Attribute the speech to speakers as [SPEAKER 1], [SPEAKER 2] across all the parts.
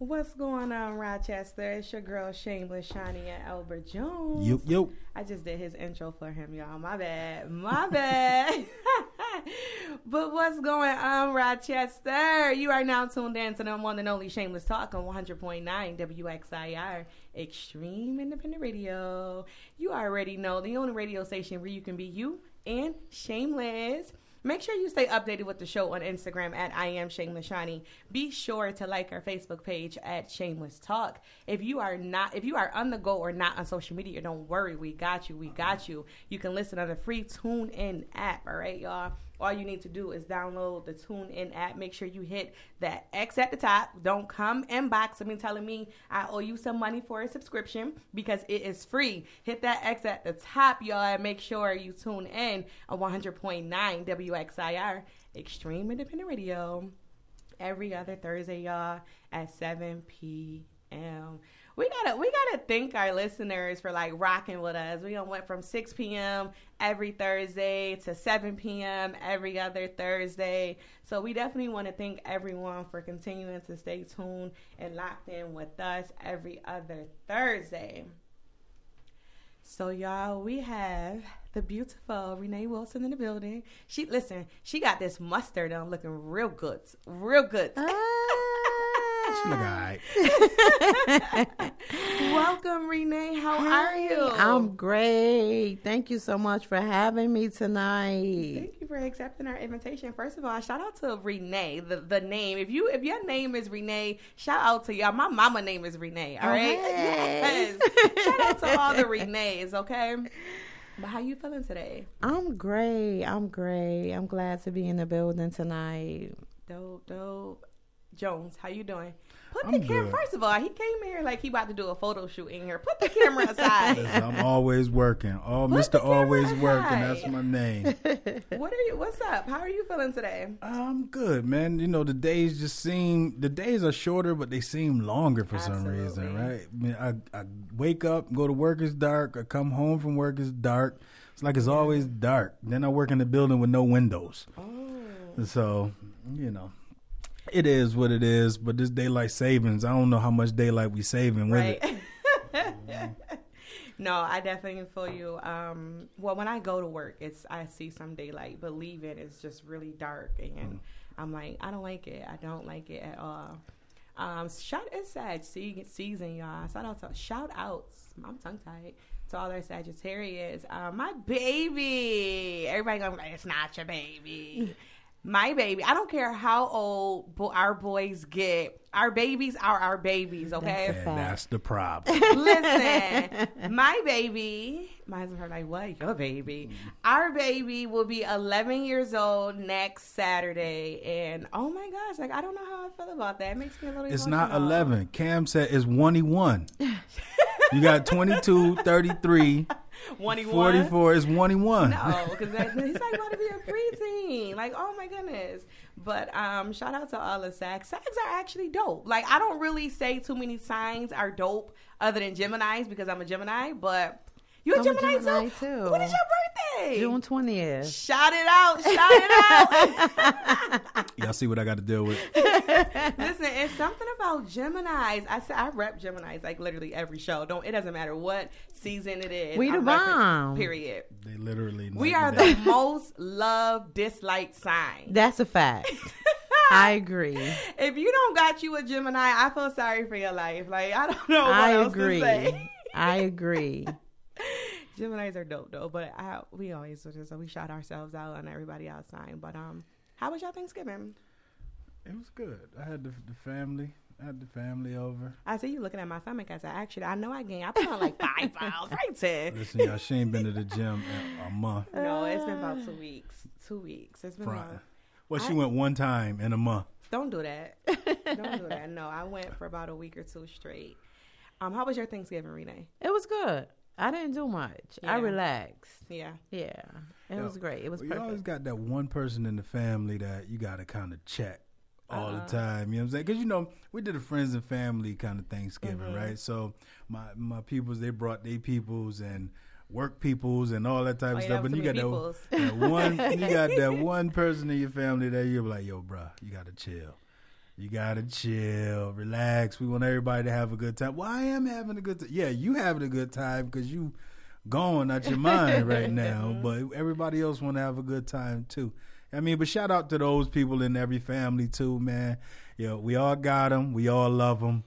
[SPEAKER 1] What's going on, Rochester? It's your girl Shameless Shiny and Albert Jones.
[SPEAKER 2] Yep, yep.
[SPEAKER 1] I just did his intro for him, y'all. My bad. My bad. but what's going on, Rochester? You are now tuned in to the one and only Shameless Talk on 100.9 WXIR Extreme Independent Radio. You already know the only radio station where you can be you and shameless. Make sure you stay updated with the show on Instagram at I am Shameless Shiny. Be sure to like our Facebook page at Shameless Talk. If you are not, if you are on the go or not on social media, don't worry, we got you. We got you. You can listen on the free TuneIn app. All right, y'all all you need to do is download the TuneIn app. Make sure you hit that X at the top. Don't come inbox me telling me I owe you some money for a subscription because it is free. Hit that X at the top, y'all, and make sure you tune in on 100.9 WXIR Extreme Independent Radio every other Thursday, y'all, at 7 p.m we gotta we gotta thank our listeners for like rocking with us. We went from 6 p.m. every Thursday to 7 p.m. every other Thursday. So we definitely want to thank everyone for continuing to stay tuned and locked in with us every other Thursday. So y'all, we have the beautiful Renee Wilson in the building. She listen, she got this mustard on looking real good. Real good. Uh,
[SPEAKER 2] she look all right.
[SPEAKER 1] Welcome, Renee. How are you?
[SPEAKER 3] I'm great. Thank you so much for having me tonight.
[SPEAKER 1] Thank you for accepting our invitation. First of all, shout out to Renee, the, the name. If you if your name is Renee, shout out to y'all. My mama name is Renee. All right. Yes. shout out to all the Renees. Okay. But how you feeling today?
[SPEAKER 3] I'm great. I'm great. I'm glad to be in the building tonight.
[SPEAKER 1] Dope, dope. Jones, how you doing? Put I'm the camera. First of all, he came here like he about to do a photo shoot in here. Put the camera aside.
[SPEAKER 2] I'm always working. Oh, Mr. Always aside. Working. That's my name.
[SPEAKER 1] what are you? What's up? How are you feeling today?
[SPEAKER 2] I'm good, man. You know the days just seem the days are shorter, but they seem longer for Absolutely. some reason, right? I, mean, I, I wake up, go to work, it's dark. I come home from work, it's dark. It's like it's always dark. Then I work in the building with no windows. Oh. So you know it is what it is, but this daylight savings, I don't know how much daylight we saving with right.
[SPEAKER 1] it. no, I definitely feel you. Um, well, when I go to work, it's I see some daylight, but leaving it's just really dark, and mm. I'm like, I don't like it. I don't like it at all. Um, shout it's sad season, y'all. Shout out to shout outs. I'm tongue tied to all our Sagittarius. Um, my baby. Everybody going like, it's not your baby my baby. I don't care how old bo- our boys get. Our babies are our babies, okay?
[SPEAKER 2] That's, that's the problem.
[SPEAKER 1] Listen, my baby, my husband like, what? Your baby. Mm-hmm. Our baby will be 11 years old next Saturday. And oh my gosh, like, I don't know how I feel about that. It makes me a little
[SPEAKER 2] It's
[SPEAKER 1] emotional.
[SPEAKER 2] not 11. Cam said it's 21. you got 22, 33. 21? 44 is 21.
[SPEAKER 1] No, because he's like about to be a preteen. Like, oh my goodness. But um, shout out to all the SAGs. SAGs are actually dope. Like, I don't really say too many signs are dope other than Geminis because I'm a Gemini, but you a Gemini, a Gemini too? too? When is your birthday?
[SPEAKER 3] June 20th.
[SPEAKER 1] Shout it out. Shout it
[SPEAKER 2] out. Y'all see what I got to deal with.
[SPEAKER 1] Listen, it's something about Geminis. I say I rep Geminis like literally every show. Don't it doesn't matter what season it is.
[SPEAKER 3] We the bomb.
[SPEAKER 1] Period.
[SPEAKER 2] They literally
[SPEAKER 1] We are the most loved disliked sign.
[SPEAKER 3] That's a fact. I agree.
[SPEAKER 1] If you don't got you a Gemini, I feel sorry for your life. Like I don't know what I else
[SPEAKER 3] agree.
[SPEAKER 1] to say.
[SPEAKER 3] I agree.
[SPEAKER 1] Geminis are dope though, but I, we always so we shot ourselves out on everybody else time. But um, how was your Thanksgiving?
[SPEAKER 2] It was good. I had the, the family. I had the family over.
[SPEAKER 1] I see you looking at my stomach. I said, actually, I know I gained. I put on like five pounds right there.
[SPEAKER 2] Listen, y'all, she ain't been to the gym in a month.
[SPEAKER 1] No, it's been about two weeks. Two weeks. It's been. Front.
[SPEAKER 2] Well, she I, went one time in a month.
[SPEAKER 1] Don't do that. don't do that. No, I went for about a week or two straight. Um, how was your Thanksgiving, Renee?
[SPEAKER 3] It was good. I didn't do much. Yeah. I relaxed.
[SPEAKER 1] Yeah.
[SPEAKER 3] Yeah. It was great. It was well, perfect.
[SPEAKER 2] You always got that one person in the family that you got to kind of check all uh the uh-huh. time. You know what I'm saying? Because you know we did a friends and family kind of Thanksgiving, mm-hmm. right? So my my peoples they brought their peoples and work peoples and all that type oh, of stuff. But you got that, that, one you got that one person in your family that you're like, yo, bro, you got to chill. You gotta chill, relax. We want everybody to have a good time. Well, I am having a good time. Yeah, you having a good time because you going out your mind right now. But everybody else want to have a good time too. I mean, but shout out to those people in every family too, man. You know, we all got them. We all love them.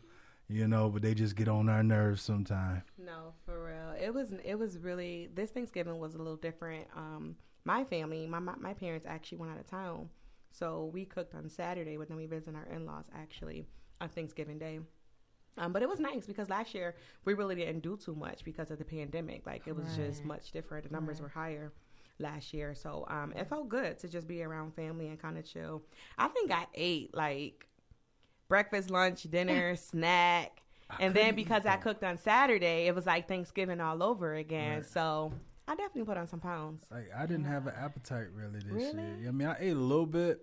[SPEAKER 2] You know, but they just get on our nerves sometimes.
[SPEAKER 1] No, for real. It was it was really this Thanksgiving was a little different. Um, my family, my my, my parents actually went out of town, so we cooked on Saturday, but then we visited our in laws actually on Thanksgiving Day. Um, but it was nice because last year we really didn't do too much because of the pandemic. Like it was just much different. The numbers
[SPEAKER 3] Right.
[SPEAKER 1] were higher last year, so um, it felt good to just be around family and kind of chill. I think I ate like breakfast, lunch, dinner, snack. And then because I cooked on Saturday, it was like Thanksgiving all over again.
[SPEAKER 2] Right.
[SPEAKER 1] So I definitely put on some pounds.
[SPEAKER 2] Like I didn't have an appetite really this
[SPEAKER 1] Really?
[SPEAKER 2] year. I mean, I ate a little bit,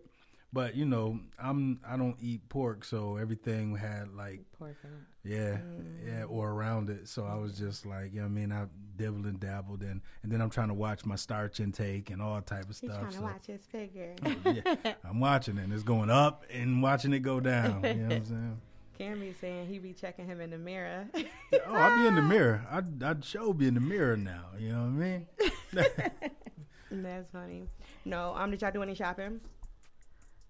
[SPEAKER 2] but you know, I'm I don't eat pork, so everything had like
[SPEAKER 3] Pork
[SPEAKER 2] yeah,
[SPEAKER 1] Mm.
[SPEAKER 2] yeah, or around it. So I was just like, you know, what I mean, I dibbled and dabbled, and and then I'm trying to watch my starch intake and all type of
[SPEAKER 1] He's
[SPEAKER 2] stuff.
[SPEAKER 1] trying to
[SPEAKER 2] so-
[SPEAKER 1] watch his figure.
[SPEAKER 2] yeah, I'm watching it. and It's going up and watching it go down. You know what I'm saying?
[SPEAKER 1] Cammy saying he be checking him in the mirror.
[SPEAKER 2] Oh, I'll be in the mirror. I'd, I'd show be in the mirror now. You know what I mean?
[SPEAKER 1] That's funny. No, um, did y'all do any shopping?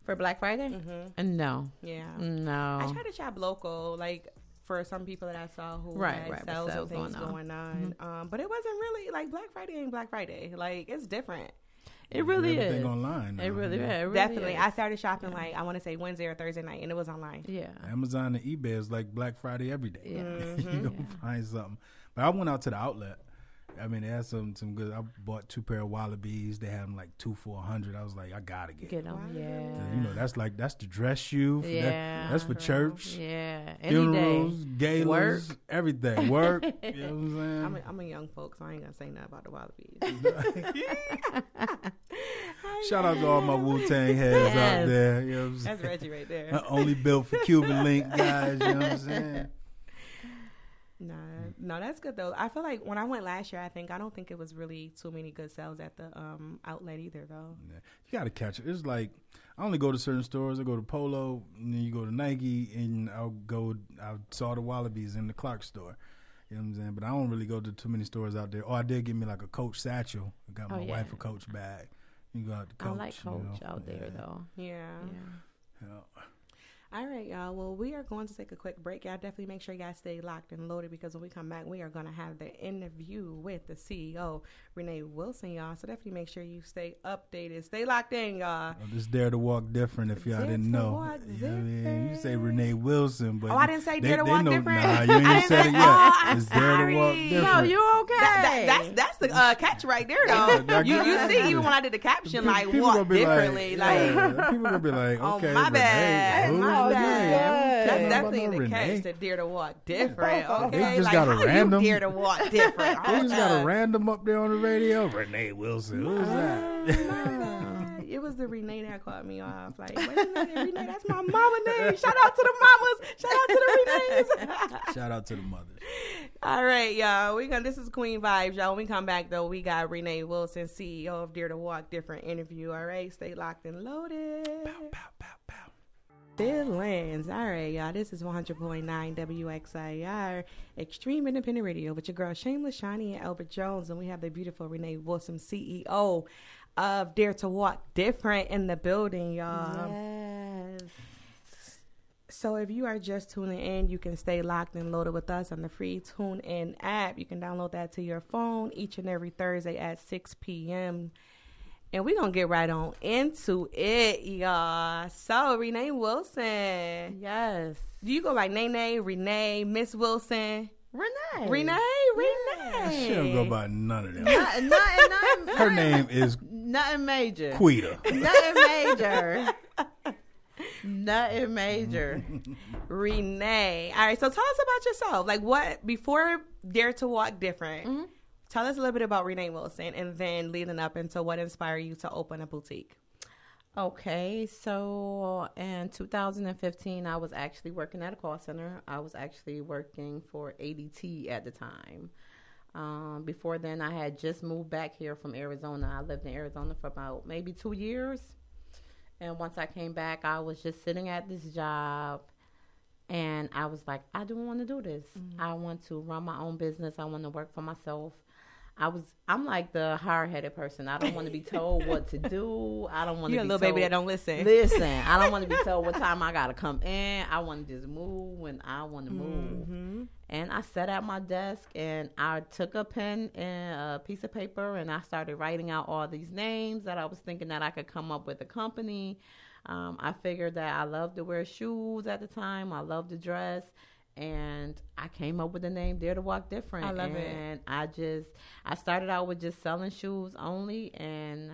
[SPEAKER 3] For Black Friday?
[SPEAKER 1] Mm-hmm.
[SPEAKER 3] No.
[SPEAKER 1] Yeah.
[SPEAKER 3] No.
[SPEAKER 1] I try to shop local, like for some people that I saw who
[SPEAKER 3] Right,
[SPEAKER 1] had
[SPEAKER 3] right,
[SPEAKER 1] sales,
[SPEAKER 3] sales
[SPEAKER 1] and things
[SPEAKER 3] going on.
[SPEAKER 1] going on. Um, but it wasn't really like Black Friday ain't Black Friday. Like it's different.
[SPEAKER 3] It really
[SPEAKER 2] Everything
[SPEAKER 3] is.
[SPEAKER 2] online. now,
[SPEAKER 3] It really,
[SPEAKER 2] you know?
[SPEAKER 3] yeah, it really
[SPEAKER 1] Definitely.
[SPEAKER 3] is.
[SPEAKER 1] I started shopping like I want to say Wednesday or Thursday night, and it was online.
[SPEAKER 3] yeah.
[SPEAKER 2] Amazon and eBay is like Black Friday every day.
[SPEAKER 3] Yeah.
[SPEAKER 1] Mm-hmm.
[SPEAKER 2] you gonna find something. But I went out to the outlet. I mean, they had some some good. I bought two pair of Wallabies. They had them like two for a hundred. I was like, I gotta get.
[SPEAKER 3] Get
[SPEAKER 2] them.
[SPEAKER 3] them.
[SPEAKER 1] Why
[SPEAKER 3] Yeah.
[SPEAKER 2] You know, that's like that's the dress shoe. For that-
[SPEAKER 3] Yeah.
[SPEAKER 2] that's for uh-huh. church,
[SPEAKER 3] Yeah. Any
[SPEAKER 2] funerals,
[SPEAKER 3] day.
[SPEAKER 2] galas,
[SPEAKER 3] Work.
[SPEAKER 2] everything. Work. you know what I'm saying?
[SPEAKER 1] I'm a, I'm a young folk, so I ain't gonna say nothing about the Wallabies.
[SPEAKER 2] Shout out to all my Wu Tang heads out there. You know what I'm saying?
[SPEAKER 1] That's Reggie right there.
[SPEAKER 2] Not only built for Cuban link guys. You know what I'm saying?
[SPEAKER 1] No, no, that's good though. I feel like when I went last year, I think I don't think it was really too many good sales at the um outlet either though.
[SPEAKER 2] Yeah. You got to catch it. It's like I only go to certain stores. I go to Polo, and then you go to Nike, and I'll go. I saw the Wallabies in the Clark store. You know what I'm saying? But I don't really go to too many stores out there. Oh, I did get me like a Coach satchel. I got
[SPEAKER 3] Oh,
[SPEAKER 2] my
[SPEAKER 3] yeah.
[SPEAKER 2] wife a Coach bag. You go out to
[SPEAKER 3] I
[SPEAKER 2] Coach.
[SPEAKER 3] like
[SPEAKER 2] you
[SPEAKER 3] Coach
[SPEAKER 2] know?
[SPEAKER 3] out there
[SPEAKER 2] Yeah.
[SPEAKER 3] though.
[SPEAKER 1] Yeah.
[SPEAKER 3] Yeah.
[SPEAKER 2] Yeah.
[SPEAKER 1] All right, y'all. Well, we are going to take a quick break. Y'all definitely make sure y'all stay locked and loaded because when we come back, we are going to have the interview with the CEO, Renee Wilson, y'all. So definitely make sure you stay updated. Stay locked in, y'all.
[SPEAKER 2] Oh, Just dare to walk different if y'all
[SPEAKER 1] Dare
[SPEAKER 2] didn't
[SPEAKER 1] to
[SPEAKER 2] know.
[SPEAKER 1] walk
[SPEAKER 2] You know I mean? You say. Renee Wilson, but
[SPEAKER 1] Oh, I didn't say
[SPEAKER 2] they,
[SPEAKER 1] dare to
[SPEAKER 2] they
[SPEAKER 1] walk
[SPEAKER 2] know,
[SPEAKER 1] different.
[SPEAKER 2] Nah, you
[SPEAKER 1] I
[SPEAKER 2] ain't
[SPEAKER 1] didn't
[SPEAKER 2] said
[SPEAKER 1] say-
[SPEAKER 2] it yet.
[SPEAKER 1] Oh, I'm
[SPEAKER 2] it's dare to walk different.
[SPEAKER 3] No, you okay?
[SPEAKER 1] That, that, that's that's the uh, catch right there, though.
[SPEAKER 2] That-
[SPEAKER 1] you you see, even when I did the caption,
[SPEAKER 2] People-
[SPEAKER 1] like
[SPEAKER 2] people
[SPEAKER 1] walk
[SPEAKER 2] gonna be
[SPEAKER 1] differently, like,
[SPEAKER 2] yeah, people gonna be like,
[SPEAKER 1] Oh,
[SPEAKER 2] okay,
[SPEAKER 1] my
[SPEAKER 2] Renee,
[SPEAKER 1] bad.
[SPEAKER 2] who's
[SPEAKER 1] My Oh,
[SPEAKER 2] Renee?
[SPEAKER 1] bad. That's
[SPEAKER 2] know
[SPEAKER 1] definitely the
[SPEAKER 2] Renee.
[SPEAKER 1] catch. The dare to walk different. Okay,
[SPEAKER 2] They just
[SPEAKER 1] like
[SPEAKER 2] got a
[SPEAKER 1] how
[SPEAKER 2] random-
[SPEAKER 1] you dare to walk different.
[SPEAKER 2] Oh, they just got a random up there on the radio. Renee Wilson. Who's
[SPEAKER 1] my
[SPEAKER 2] that?
[SPEAKER 1] It was the Renee that caught me off. Like, wait a minute, Renee, that's my mama name. Shout out to the mamas. Shout out to the Renees.
[SPEAKER 2] Shout out to the mothers.
[SPEAKER 1] All right, y'all. We gonna this is Queen Vibes, y'all. When we come back though, we got Renee Wilson, CEO of Dare to Walk Different interview. All right, stay locked and loaded.
[SPEAKER 2] Pow, pow, pow, pow.
[SPEAKER 1] Feelings. All right, y'all. This is 100.9 WXIR Extreme Independent Radio with your girl Shameless Shani and Albert Jones, and we have the beautiful Renee Wilson, CEO of Dare to Walk Different in the building, y'all.
[SPEAKER 3] Yes.
[SPEAKER 1] So if you are just tuning in, you can stay locked and loaded with us on the free TuneIn app. You can download that to your phone each and every Thursday at 6 p.m. And we're going to get right on into it, y'all. So, Renee Wilson.
[SPEAKER 3] Yes.
[SPEAKER 1] Do you go by Nene, Renee, Miss Wilson?
[SPEAKER 3] Renee.
[SPEAKER 1] Renee, Renee.
[SPEAKER 2] She don't go by none of them.
[SPEAKER 3] Nothing, nothing, nothing,
[SPEAKER 2] Her name is
[SPEAKER 3] nothing major.
[SPEAKER 2] Quita.
[SPEAKER 3] Nothing major. nothing major.
[SPEAKER 1] Renee. All right, so tell us about yourself. Like, what, before Dare to Walk Different,
[SPEAKER 3] Mm-hmm.
[SPEAKER 1] Tell us a little bit about Renee Wilson and then leading up into what inspired you to open a boutique.
[SPEAKER 3] Okay, so in 2015, I was actually working at a call center. I was actually working for ADT at the time. Um, before then, I had just moved back here from Arizona. I lived in Arizona for about maybe two years. And once I came back, I was just sitting at this job and I was like, I don't want to do this. Mm-hmm. I want to run my own business. I want to work for myself. I was I'm like the hard headed person. I don't want to be told what to do. I don't want to
[SPEAKER 1] be a little
[SPEAKER 3] told,
[SPEAKER 1] baby that don't listen.
[SPEAKER 3] Listen, I don't want to be told what time I gotta come in. I want to just move when I want to move. Mm-hmm. And I sat at my desk and I took a pen and a piece of paper and I started writing out all these names that I was thinking that I could come up with a company. Um, I figured that I loved to wear shoes at the time. I loved to dress and I came up with the name Dare to Walk Different.
[SPEAKER 1] I love
[SPEAKER 3] and
[SPEAKER 1] it.
[SPEAKER 3] And I just I started out with just selling shoes only and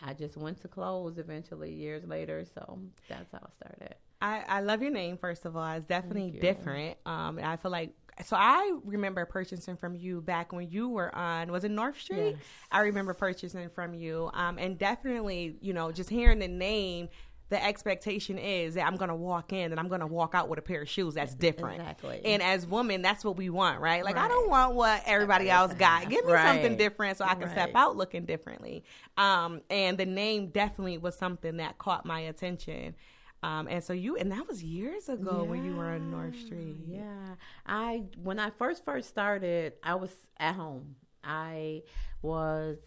[SPEAKER 3] I just went to clothes eventually years later. So that's how I started.
[SPEAKER 1] I, I love your name first of all. It's definitely different. Um, and I feel like so I remember purchasing from you back when you were on was it North Street? Yes. I remember purchasing from you. Um, and definitely, you know, just hearing the name the expectation is that I'm going to walk in and I'm going to walk out with a pair of shoes that's different.
[SPEAKER 3] Exactly.
[SPEAKER 1] And as women, that's what we want, right? Like, right. I don't want what everybody else got. Give me right. something different so I can right. step out looking differently. Um, and the name definitely was something that caught my attention. Um, and so you, and that was years ago yeah. when you were on North Street.
[SPEAKER 3] Yeah. I, when I first, first started, I was at home. I was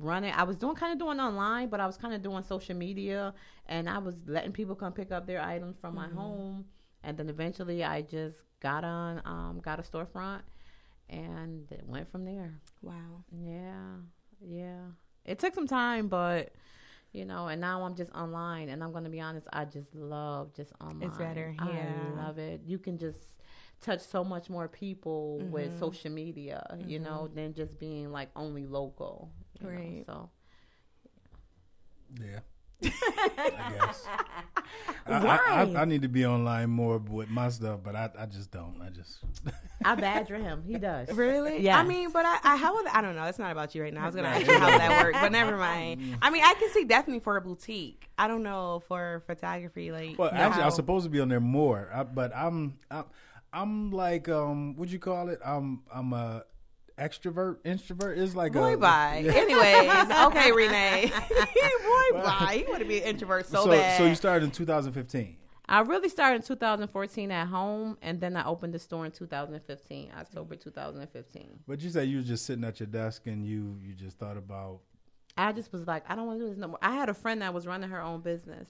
[SPEAKER 3] running. I was doing kind of doing online, but I was kind of doing social media, and I was letting people come pick up their items from my mm-hmm. home. And then eventually, I just got on, um, got a storefront, and it went from there.
[SPEAKER 1] Wow.
[SPEAKER 3] Yeah, yeah. It took some time, but you know, and now I'm just online. And I'm going to be honest, I just love just online.
[SPEAKER 1] It's better. Yeah.
[SPEAKER 3] I love it. You can just touch so much more people mm-hmm. with social media, mm-hmm. you know, mm-hmm. than just being like only local. Right. Know,
[SPEAKER 2] so. Yeah. I guess. Why? I, I, I, need to be online more with my stuff, but I, I just don't. I just.
[SPEAKER 3] I badger him. He does.
[SPEAKER 1] Really? Yeah. I mean, but I, I how would, I don't know. It's not about you right now. I was gonna ask you how that worked, but never mind. I mean, I can see definitely for a boutique. I don't know for photography. Like,
[SPEAKER 2] well, actually, I was supposed to be on there more, I, but I'm, I'm, I'm like, um, what you call it? I'm, I'm a extrovert introvert is like
[SPEAKER 1] boy
[SPEAKER 2] a
[SPEAKER 1] bye. Yeah. Anyways, okay, Renee. boy bye. You want to be an introvert so,
[SPEAKER 2] so
[SPEAKER 1] bad.
[SPEAKER 2] So you started in 2015.
[SPEAKER 3] I really started in 2014 at home, and then I opened the store in 2015, October 2015.
[SPEAKER 2] But you said you were just sitting at your desk and you you just thought about.
[SPEAKER 3] I just was like, I don't want to do this no more. I had a friend that was running her own business,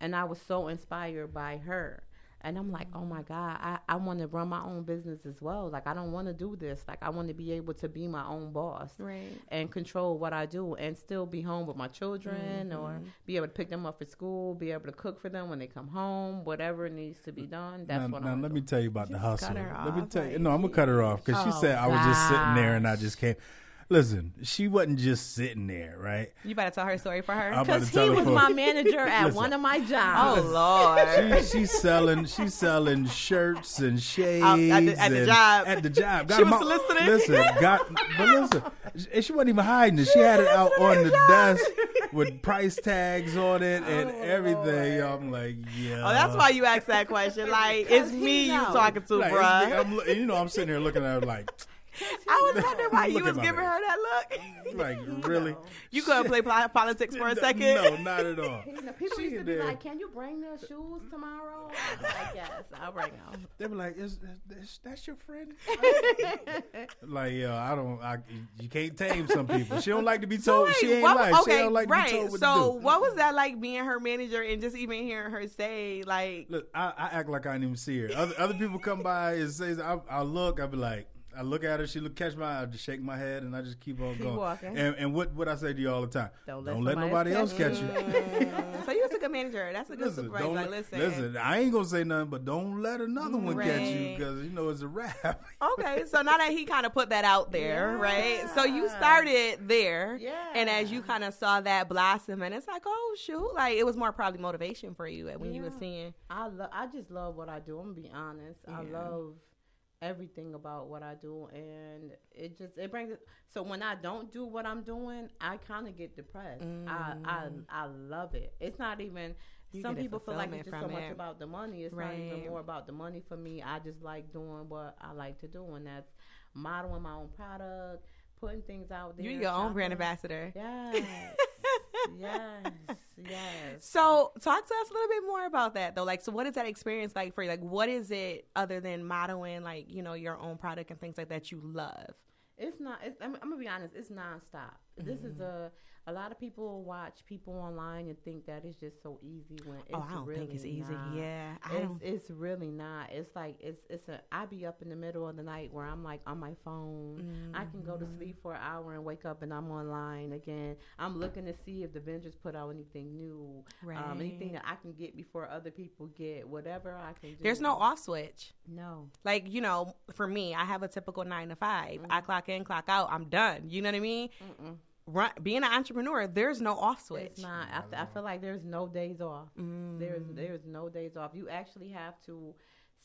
[SPEAKER 3] and I was so inspired by her and I'm like, oh my God, I, I want to run my own business as well. Like, I don't want to do this. Like, I want to be able to be my own boss
[SPEAKER 1] right.
[SPEAKER 3] and control what I do and still be home with my children mm-hmm. or be able to pick them up at school, be able to cook for them when they come home, whatever needs to be done. That's
[SPEAKER 2] now,
[SPEAKER 3] what
[SPEAKER 2] now
[SPEAKER 3] I'm
[SPEAKER 2] let
[SPEAKER 3] me
[SPEAKER 2] tell you about
[SPEAKER 1] the
[SPEAKER 2] hustle.
[SPEAKER 1] Let
[SPEAKER 2] me tell you. No, I'm going to cut her off because oh, she said I was just sitting there and I just came. Listen, she wasn't just sitting there, right?
[SPEAKER 1] You better tell her story for her.
[SPEAKER 3] Because he was my manager at Listen, one of my jobs.
[SPEAKER 1] Oh Lord,
[SPEAKER 2] she, she's selling she's selling shirts and shades at,
[SPEAKER 1] the, at the, job.
[SPEAKER 2] At the job,
[SPEAKER 1] got she was soliciting.
[SPEAKER 2] Listen, got but listen, and she wasn't even hiding it. She, she had it out on the desk with price tags on it oh, and oh, everything. Lord. I'm like, yeah.
[SPEAKER 1] Oh, that's why you asked that question. Like, it's me you talking to, like, bruh.
[SPEAKER 2] you know, I'm sitting here looking at her like.
[SPEAKER 1] I was wondering why you was giving her that
[SPEAKER 2] look. like really?
[SPEAKER 1] You couldn't play politics for a second?
[SPEAKER 2] No, not at all.
[SPEAKER 3] You know, people she used to be like, "Can you bring the shoes tomorrow?" I like, "Yes, I'll bring them."
[SPEAKER 2] They were like, "Is, is that's your friend?" like, yo, I don't. I, you can't tame some people. She don't like to be told. So wait, she ain't what, like. Okay, she don't like right. to be told what
[SPEAKER 1] so,
[SPEAKER 2] to do.
[SPEAKER 1] what was that like being her manager and just even hearing her say like?
[SPEAKER 2] Look, I, I act like I didn't even see her. Other, other people come by and say, I, I look, I be like. I look at her, she look catch my eye, I just shake my head, and I just keep on
[SPEAKER 3] keep
[SPEAKER 2] going.
[SPEAKER 3] Walking.
[SPEAKER 2] And, and what what I say to you all the time? Don't let, don't let nobody else catch you.
[SPEAKER 1] so you was a good manager. That's a good listen, supervisor. Like, listen,
[SPEAKER 2] listen, I ain't gonna say nothing, but don't let another one right. catch you because you know it's a wrap.
[SPEAKER 1] okay, so now that he kind of put that out there, yeah. right? So you started there,
[SPEAKER 3] yeah.
[SPEAKER 1] And as you kind of saw that blossom, and it's like, oh shoot, like it was more probably motivation for you when yeah. you were seeing.
[SPEAKER 3] I lo- I just love what I do. I'm gonna be honest. Yeah. I love everything about what I do and it just it brings it so when I don't do what I'm doing I kind of get depressed mm. I, I mm. I love it it's not even you some people feel like it's just so it. much about the money it's right. not even more about the money for me I just like doing what I like to do and that's modeling my own product putting things out there
[SPEAKER 1] you're your shopping. own brand ambassador
[SPEAKER 3] yes yes, yes.
[SPEAKER 1] So, talk to us a little bit more about that, though. Like, so what is that experience like for you? Like, what is it other than modeling, like you know, your own product and things like that you love?
[SPEAKER 3] It's not. It's, I'm, I'm gonna be honest. It's nonstop. This is mm-hmm. a. A lot of people watch people online and think that it's just so easy when it's
[SPEAKER 1] oh, I don't
[SPEAKER 3] really
[SPEAKER 1] think it's easy.
[SPEAKER 3] not.
[SPEAKER 1] Yeah, I
[SPEAKER 3] It's,
[SPEAKER 1] don't.
[SPEAKER 3] it's really not. It's like it's it's a. I be up in the middle of the night where I'm like on my phone. I can go to
[SPEAKER 1] Mm-hmm.
[SPEAKER 3] sleep for an hour and wake up and I'm online again. I'm looking to see if the vendors put out anything new, um, anything that I can get before other people get. Whatever I can do.
[SPEAKER 1] There's no off switch.
[SPEAKER 3] no.
[SPEAKER 1] Like, you know, for me, I have a typical nine to 5 I clock in, clock out, I'm done. You know what I mean? Run, being an entrepreneur, there's no off switch.
[SPEAKER 3] It's not. I, f- I feel like there's no days off.
[SPEAKER 1] Mm.
[SPEAKER 3] There's there's no days off. You actually have to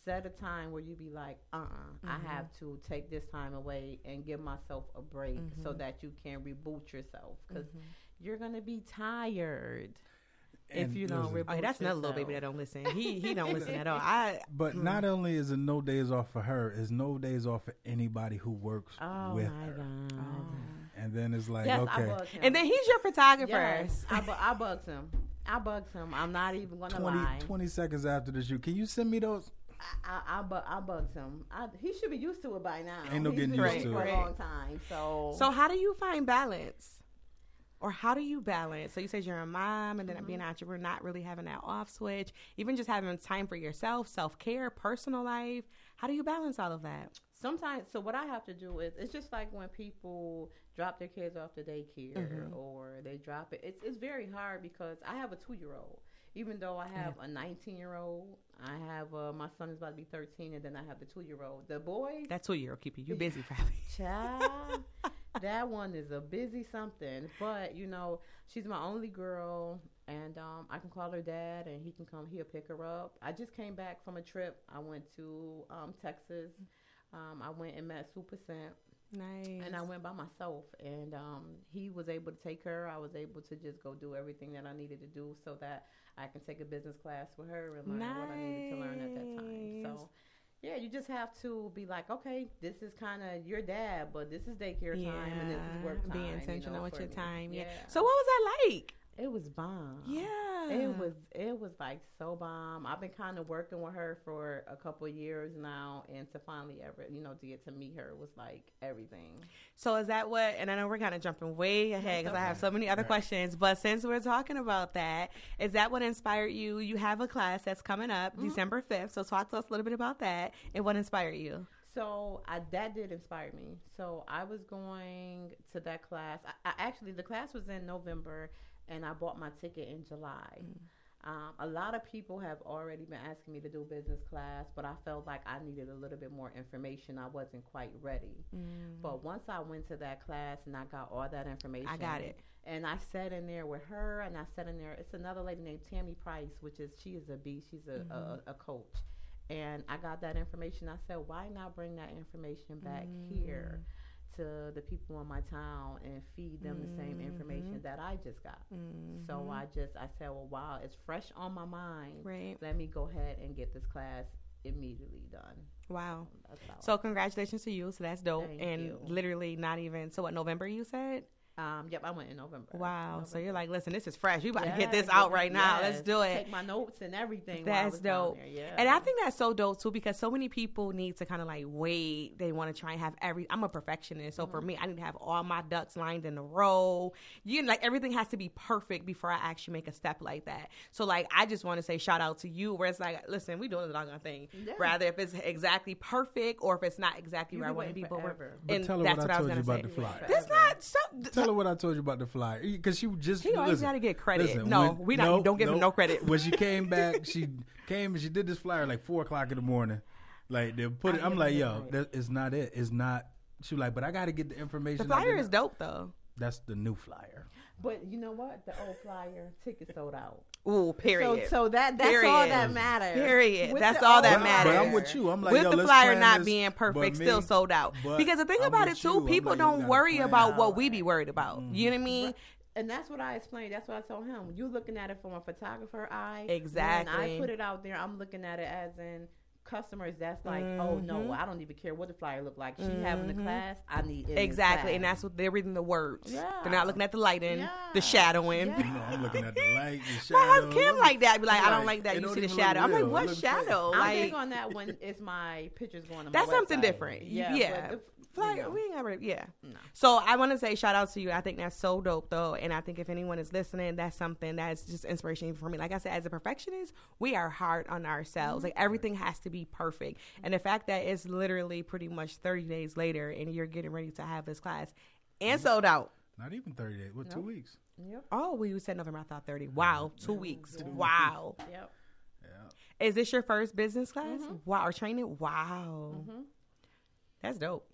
[SPEAKER 3] set a time where you be like, uh, uh I have to take this time away and give myself a break so that you can reboot yourself because you're gonna be tired if you don't
[SPEAKER 2] listen,
[SPEAKER 3] reboot.
[SPEAKER 1] Oh, that's another little baby that don't listen. He he don't listen at all. I
[SPEAKER 2] But
[SPEAKER 1] Hmm.
[SPEAKER 2] not only is it no days off for her, it's no days off for anybody who works
[SPEAKER 3] Oh
[SPEAKER 2] with
[SPEAKER 3] my
[SPEAKER 2] her.
[SPEAKER 3] god.
[SPEAKER 2] And then it's like,
[SPEAKER 3] Yes,
[SPEAKER 2] okay,
[SPEAKER 3] bugged him.
[SPEAKER 1] and then he's your photographer.
[SPEAKER 3] yes, I, bu- I bugged him. I bugged him. I'm not even gonna
[SPEAKER 2] 20,
[SPEAKER 3] lie.
[SPEAKER 2] 20 seconds after the shoot, can you send me those?
[SPEAKER 3] I, I, I, bu- I bugged him. I, he should be used to it by now.
[SPEAKER 2] Ain't no
[SPEAKER 3] He's
[SPEAKER 2] getting
[SPEAKER 3] been
[SPEAKER 1] used to
[SPEAKER 3] it
[SPEAKER 1] it.
[SPEAKER 3] for a long time. So,
[SPEAKER 1] So how do you find balance? Or how do you balance? So you said you're a mom and then
[SPEAKER 3] Mm-hmm.
[SPEAKER 1] being an entrepreneur, not really having that off switch, even just having time for yourself, self care, personal life. How do you balance all of that?
[SPEAKER 3] Sometimes, so what I have to do is, it's just like when people drop their kids off to daycare
[SPEAKER 1] Mm-hmm.
[SPEAKER 3] or they drop it. It's it's very hard because I have a two year old. Even though I have a 19 year old, I have uh, my son is about to be 13, and then I have the two year old. The boy
[SPEAKER 1] That two year old keeping you busy, probably.
[SPEAKER 3] Child, that one is a busy something. But you know, she's my only girl, and um, I can call her dad, and he can come. He'll pick her up. I just came back from a trip. I went to um, Texas. Um, I went and met Super Scent,
[SPEAKER 1] Nice.
[SPEAKER 3] and I went by myself. And um, he was able to take her. I was able to just go do everything that I needed to do, so that I can take a business class with her and learn what I needed to learn at that time. So. Yeah, you just have to be like, okay, this is kind of your dad, but this is daycare time and this is work time.
[SPEAKER 1] Be
[SPEAKER 3] you
[SPEAKER 1] intentional
[SPEAKER 3] know,
[SPEAKER 1] with your
[SPEAKER 3] me.
[SPEAKER 1] time. Yeah.
[SPEAKER 3] Yeah.
[SPEAKER 1] So what was that like?
[SPEAKER 3] It was bomb.
[SPEAKER 1] Yeah.
[SPEAKER 3] It was it was like so bomb. I've been kind of working with her for a couple of years now, and to finally ever, you know, to get to meet her was like everything.
[SPEAKER 1] So is that what? And I know we're kind of jumping way ahead because I have so many other
[SPEAKER 2] Right.
[SPEAKER 1] questions. But since we're talking about that, is that what inspired you? You have a class that's coming up
[SPEAKER 3] Mm-hmm.
[SPEAKER 1] December fifth. So talk to us a little bit about that and what inspired you.
[SPEAKER 3] So I, that did inspire me. So I was going to that class. I, I actually the class was in November, and I bought my ticket in July. Mm. Um, a lot of people have already been asking me to do business class, but I felt like I needed a little bit more information. I wasn't quite ready. Mm. But once I went to that class and I got all that information,
[SPEAKER 1] I got it.
[SPEAKER 3] And I sat in there with her, and I sat in there. It's another lady named Tammy Price, which is she is a beast. She's a, a, mm-hmm. a coach, and I got that information. I said, why not bring that information back mm. here to the people in my town and feed them the same information mm-hmm. that I just got? So mm-hmm. I just I said, well, wow, it's fresh on my mind.
[SPEAKER 1] Right.
[SPEAKER 3] Let me go ahead and get this class immediately done.
[SPEAKER 1] Wow.
[SPEAKER 3] How.
[SPEAKER 1] So congratulations to you. So that's dope.
[SPEAKER 3] Thank
[SPEAKER 1] and
[SPEAKER 3] you.
[SPEAKER 1] literally not even so what November you said?
[SPEAKER 3] Um, yep, I went in November.
[SPEAKER 1] Wow. So you're like, listen, this is fresh. You about to get this out
[SPEAKER 3] it-
[SPEAKER 1] right now. Let's do it.
[SPEAKER 3] Take my notes and everything. while I
[SPEAKER 1] That's
[SPEAKER 3] was down
[SPEAKER 1] dope.
[SPEAKER 3] there, Yeah.
[SPEAKER 1] And I think that's so dope too because so many people need to kind of like wait. They want to try and have every. I'm a perfectionist, so
[SPEAKER 3] Mm-hmm.
[SPEAKER 1] for me, I need to have all my ducks lined in a row. You know, like everything has to be perfect before I actually make a step like that. So like, I just want to say shout out to you. Where it's like, listen, we doing the doggone thing.
[SPEAKER 3] Yeah.
[SPEAKER 1] Rather if it's exactly perfect or if it's not exactly
[SPEAKER 3] You
[SPEAKER 1] where I
[SPEAKER 3] can
[SPEAKER 1] want to be. But, we're-
[SPEAKER 2] But
[SPEAKER 1] and
[SPEAKER 2] tell
[SPEAKER 1] that's
[SPEAKER 2] what
[SPEAKER 1] what
[SPEAKER 2] I
[SPEAKER 1] I was gonna say.
[SPEAKER 2] about
[SPEAKER 1] say.
[SPEAKER 2] the flyer.
[SPEAKER 1] That's not so.
[SPEAKER 2] Tell her what I told you about the flyer because she just
[SPEAKER 1] He always
[SPEAKER 2] listen,
[SPEAKER 1] gotta get credit.
[SPEAKER 2] listen,
[SPEAKER 1] No,
[SPEAKER 2] when-
[SPEAKER 1] we not- don't give him no credit.
[SPEAKER 2] When she came back, she came and she did this flyer like four o'clock in the morning. Like they put it.
[SPEAKER 3] I
[SPEAKER 2] I'm like, yo,
[SPEAKER 3] right.
[SPEAKER 2] that is not it. It's not. She was like, but I got to get the information.
[SPEAKER 1] The flyer is dope though.
[SPEAKER 2] That's the new flyer.
[SPEAKER 3] But you know what? The old flyer ticket sold out.
[SPEAKER 1] Ooh, period.
[SPEAKER 3] So, so that that's all that matters.
[SPEAKER 1] Period.
[SPEAKER 3] With
[SPEAKER 1] That's
[SPEAKER 3] the
[SPEAKER 1] all that
[SPEAKER 2] But,
[SPEAKER 1] matters.
[SPEAKER 2] but I'm with you. I'm like,
[SPEAKER 1] with
[SPEAKER 2] yo,
[SPEAKER 1] the
[SPEAKER 2] let's
[SPEAKER 1] flyer not
[SPEAKER 2] this,
[SPEAKER 1] being perfect,
[SPEAKER 2] me-
[SPEAKER 1] still sold out. Because the thing
[SPEAKER 2] I'm
[SPEAKER 1] about it too,
[SPEAKER 2] you.
[SPEAKER 1] People
[SPEAKER 2] like,
[SPEAKER 1] don't worry about
[SPEAKER 2] it
[SPEAKER 1] what we be worried about. Mm-hmm. You know what I mean?
[SPEAKER 3] And that's what I explained. That's what I told him. You looking at it from a photographer eye.
[SPEAKER 1] Exactly.
[SPEAKER 3] When I put it out there, I'm looking at it as in customers that's like, oh no,
[SPEAKER 1] Mhm.
[SPEAKER 3] I don't even care what the flyer look like. She having the
[SPEAKER 1] Mhm.
[SPEAKER 3] class, I need it
[SPEAKER 1] Exactly, and that's what they're reading the words.
[SPEAKER 3] Yeah.
[SPEAKER 1] They're not looking at the lighting,
[SPEAKER 3] Yeah.
[SPEAKER 1] the shadowing.
[SPEAKER 3] Yeah.
[SPEAKER 2] You know, I'm looking at the light, the
[SPEAKER 1] My
[SPEAKER 2] shadow.
[SPEAKER 1] husband Kim like that. Be like, I don't like that. You see the shadow. I'm like, what
[SPEAKER 2] looks
[SPEAKER 1] shadow?
[SPEAKER 3] I'm
[SPEAKER 1] Like
[SPEAKER 3] big on that when it's my pictures going on. My
[SPEAKER 1] that's something
[SPEAKER 3] website.
[SPEAKER 1] different.
[SPEAKER 3] Yeah,
[SPEAKER 1] Yeah.
[SPEAKER 3] but the-
[SPEAKER 1] Flyer,
[SPEAKER 3] you know.
[SPEAKER 1] we ain't ever, yeah.
[SPEAKER 3] No.
[SPEAKER 1] So I want to say shout out to you. I think that's so dope though, and I think if anyone is listening, that's something that's just inspiration for me. Like I said, as a perfectionist, we are hard on ourselves. Like everything has to be perfect, and the fact that it's literally pretty much thirty days later, and you're getting ready to have this class and mm-hmm. sold out.
[SPEAKER 2] Not even 30 days. What, two weeks?
[SPEAKER 3] Yep.
[SPEAKER 1] Oh, we said November. I thought thirty. Wow, mm-hmm. two weeks.
[SPEAKER 3] Two
[SPEAKER 1] Wow.
[SPEAKER 3] Yep.
[SPEAKER 2] Yeah.
[SPEAKER 1] Is this your first business class? Mm-hmm. Wow, or training? Wow,
[SPEAKER 3] Mhm.
[SPEAKER 1] that's dope.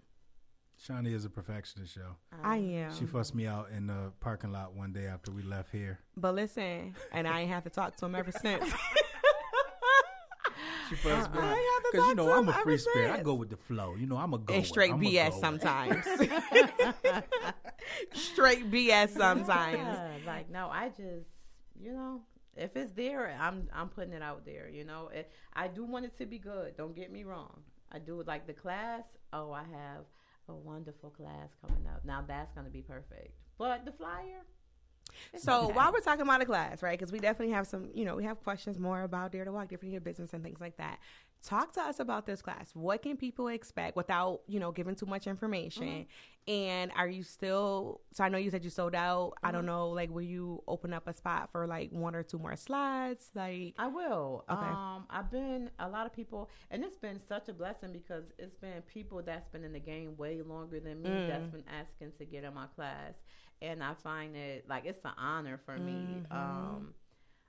[SPEAKER 2] Shawnee is a perfectionist, yo.
[SPEAKER 1] I am.
[SPEAKER 2] She fussed me out in the parking lot one day after we left here.
[SPEAKER 1] But listen, and I ain't have to talk to him ever since.
[SPEAKER 2] She fussed me
[SPEAKER 1] I
[SPEAKER 2] out.
[SPEAKER 1] ain't have to
[SPEAKER 2] Because, you know, I'm a free spirit. I go with the flow. You know, I'm a go.
[SPEAKER 1] and straight BS sometimes. straight BS sometimes.
[SPEAKER 3] Yeah, like no, I just you know if it's there, I'm I'm putting it out there. You know, it, I do want it to be good. Don't get me wrong. I do like the class. Oh, I have a wonderful class coming up. Now that's gonna be perfect. But the flyer.
[SPEAKER 1] So while we're talking about the class, right? Because we definitely have some, you know, we have questions more about Dare to Walk, different your business and things like that. Talk to us about this class. What can people expect without, you know, giving too much information? And are you still? So I know you said you sold out. I don't know, like, will you open up a spot for like one or two more slides? Like,
[SPEAKER 3] I will.
[SPEAKER 1] Okay.
[SPEAKER 3] Um, I've been a lot of people, and it's been such a blessing because it's been people that's been in the game way longer than me
[SPEAKER 1] Mm.
[SPEAKER 3] that's been asking to get in my class, and I find it like it's an honor for me.
[SPEAKER 1] Mhm.
[SPEAKER 3] Um,